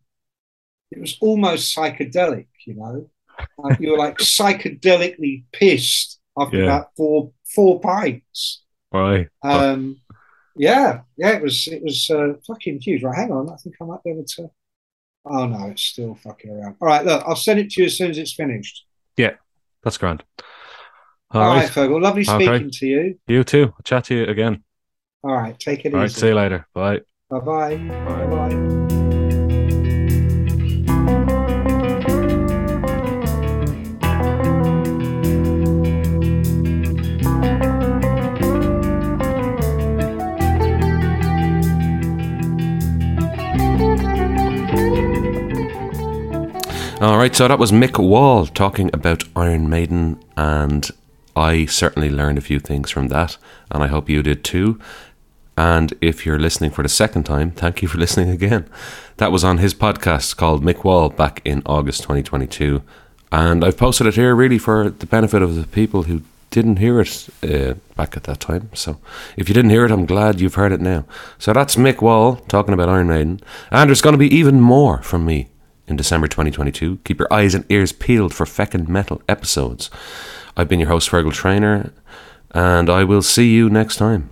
It was almost psychedelic, you know. Like you were like psychedelically pissed after Yeah. about four four pints. Right. Um, yeah, yeah, it was it was uh, fucking huge. Right, hang on, I think I might be able to. Oh no, it's still fucking around. All right, look, I'll send it to you as soon as it's finished. Yeah, that's grand. All All right, right. Fergal, lovely Okay. speaking to you. You too. I'll chat to you again. All right, take it easy. All right. See you later. Bye. Bye bye. Bye. Bye bye. All right, so that was Mick Wall talking about Iron Maiden, and I certainly learned a few things from that, and I hope you did too. And if you're listening for the second time, thank you for listening again. That was on his podcast called Mick Wall back in August 2022, and I've posted it here really for the benefit of the people who didn't hear it uh, back at that time. So if you didn't hear it, I'm glad you've heard it now. So that's Mick Wall talking about Iron Maiden, and there's going to be even more from me in December 2022. Keep your eyes and ears peeled for feckin' metal episodes. I've been your host, Fergal Trainer, and I will see you next time.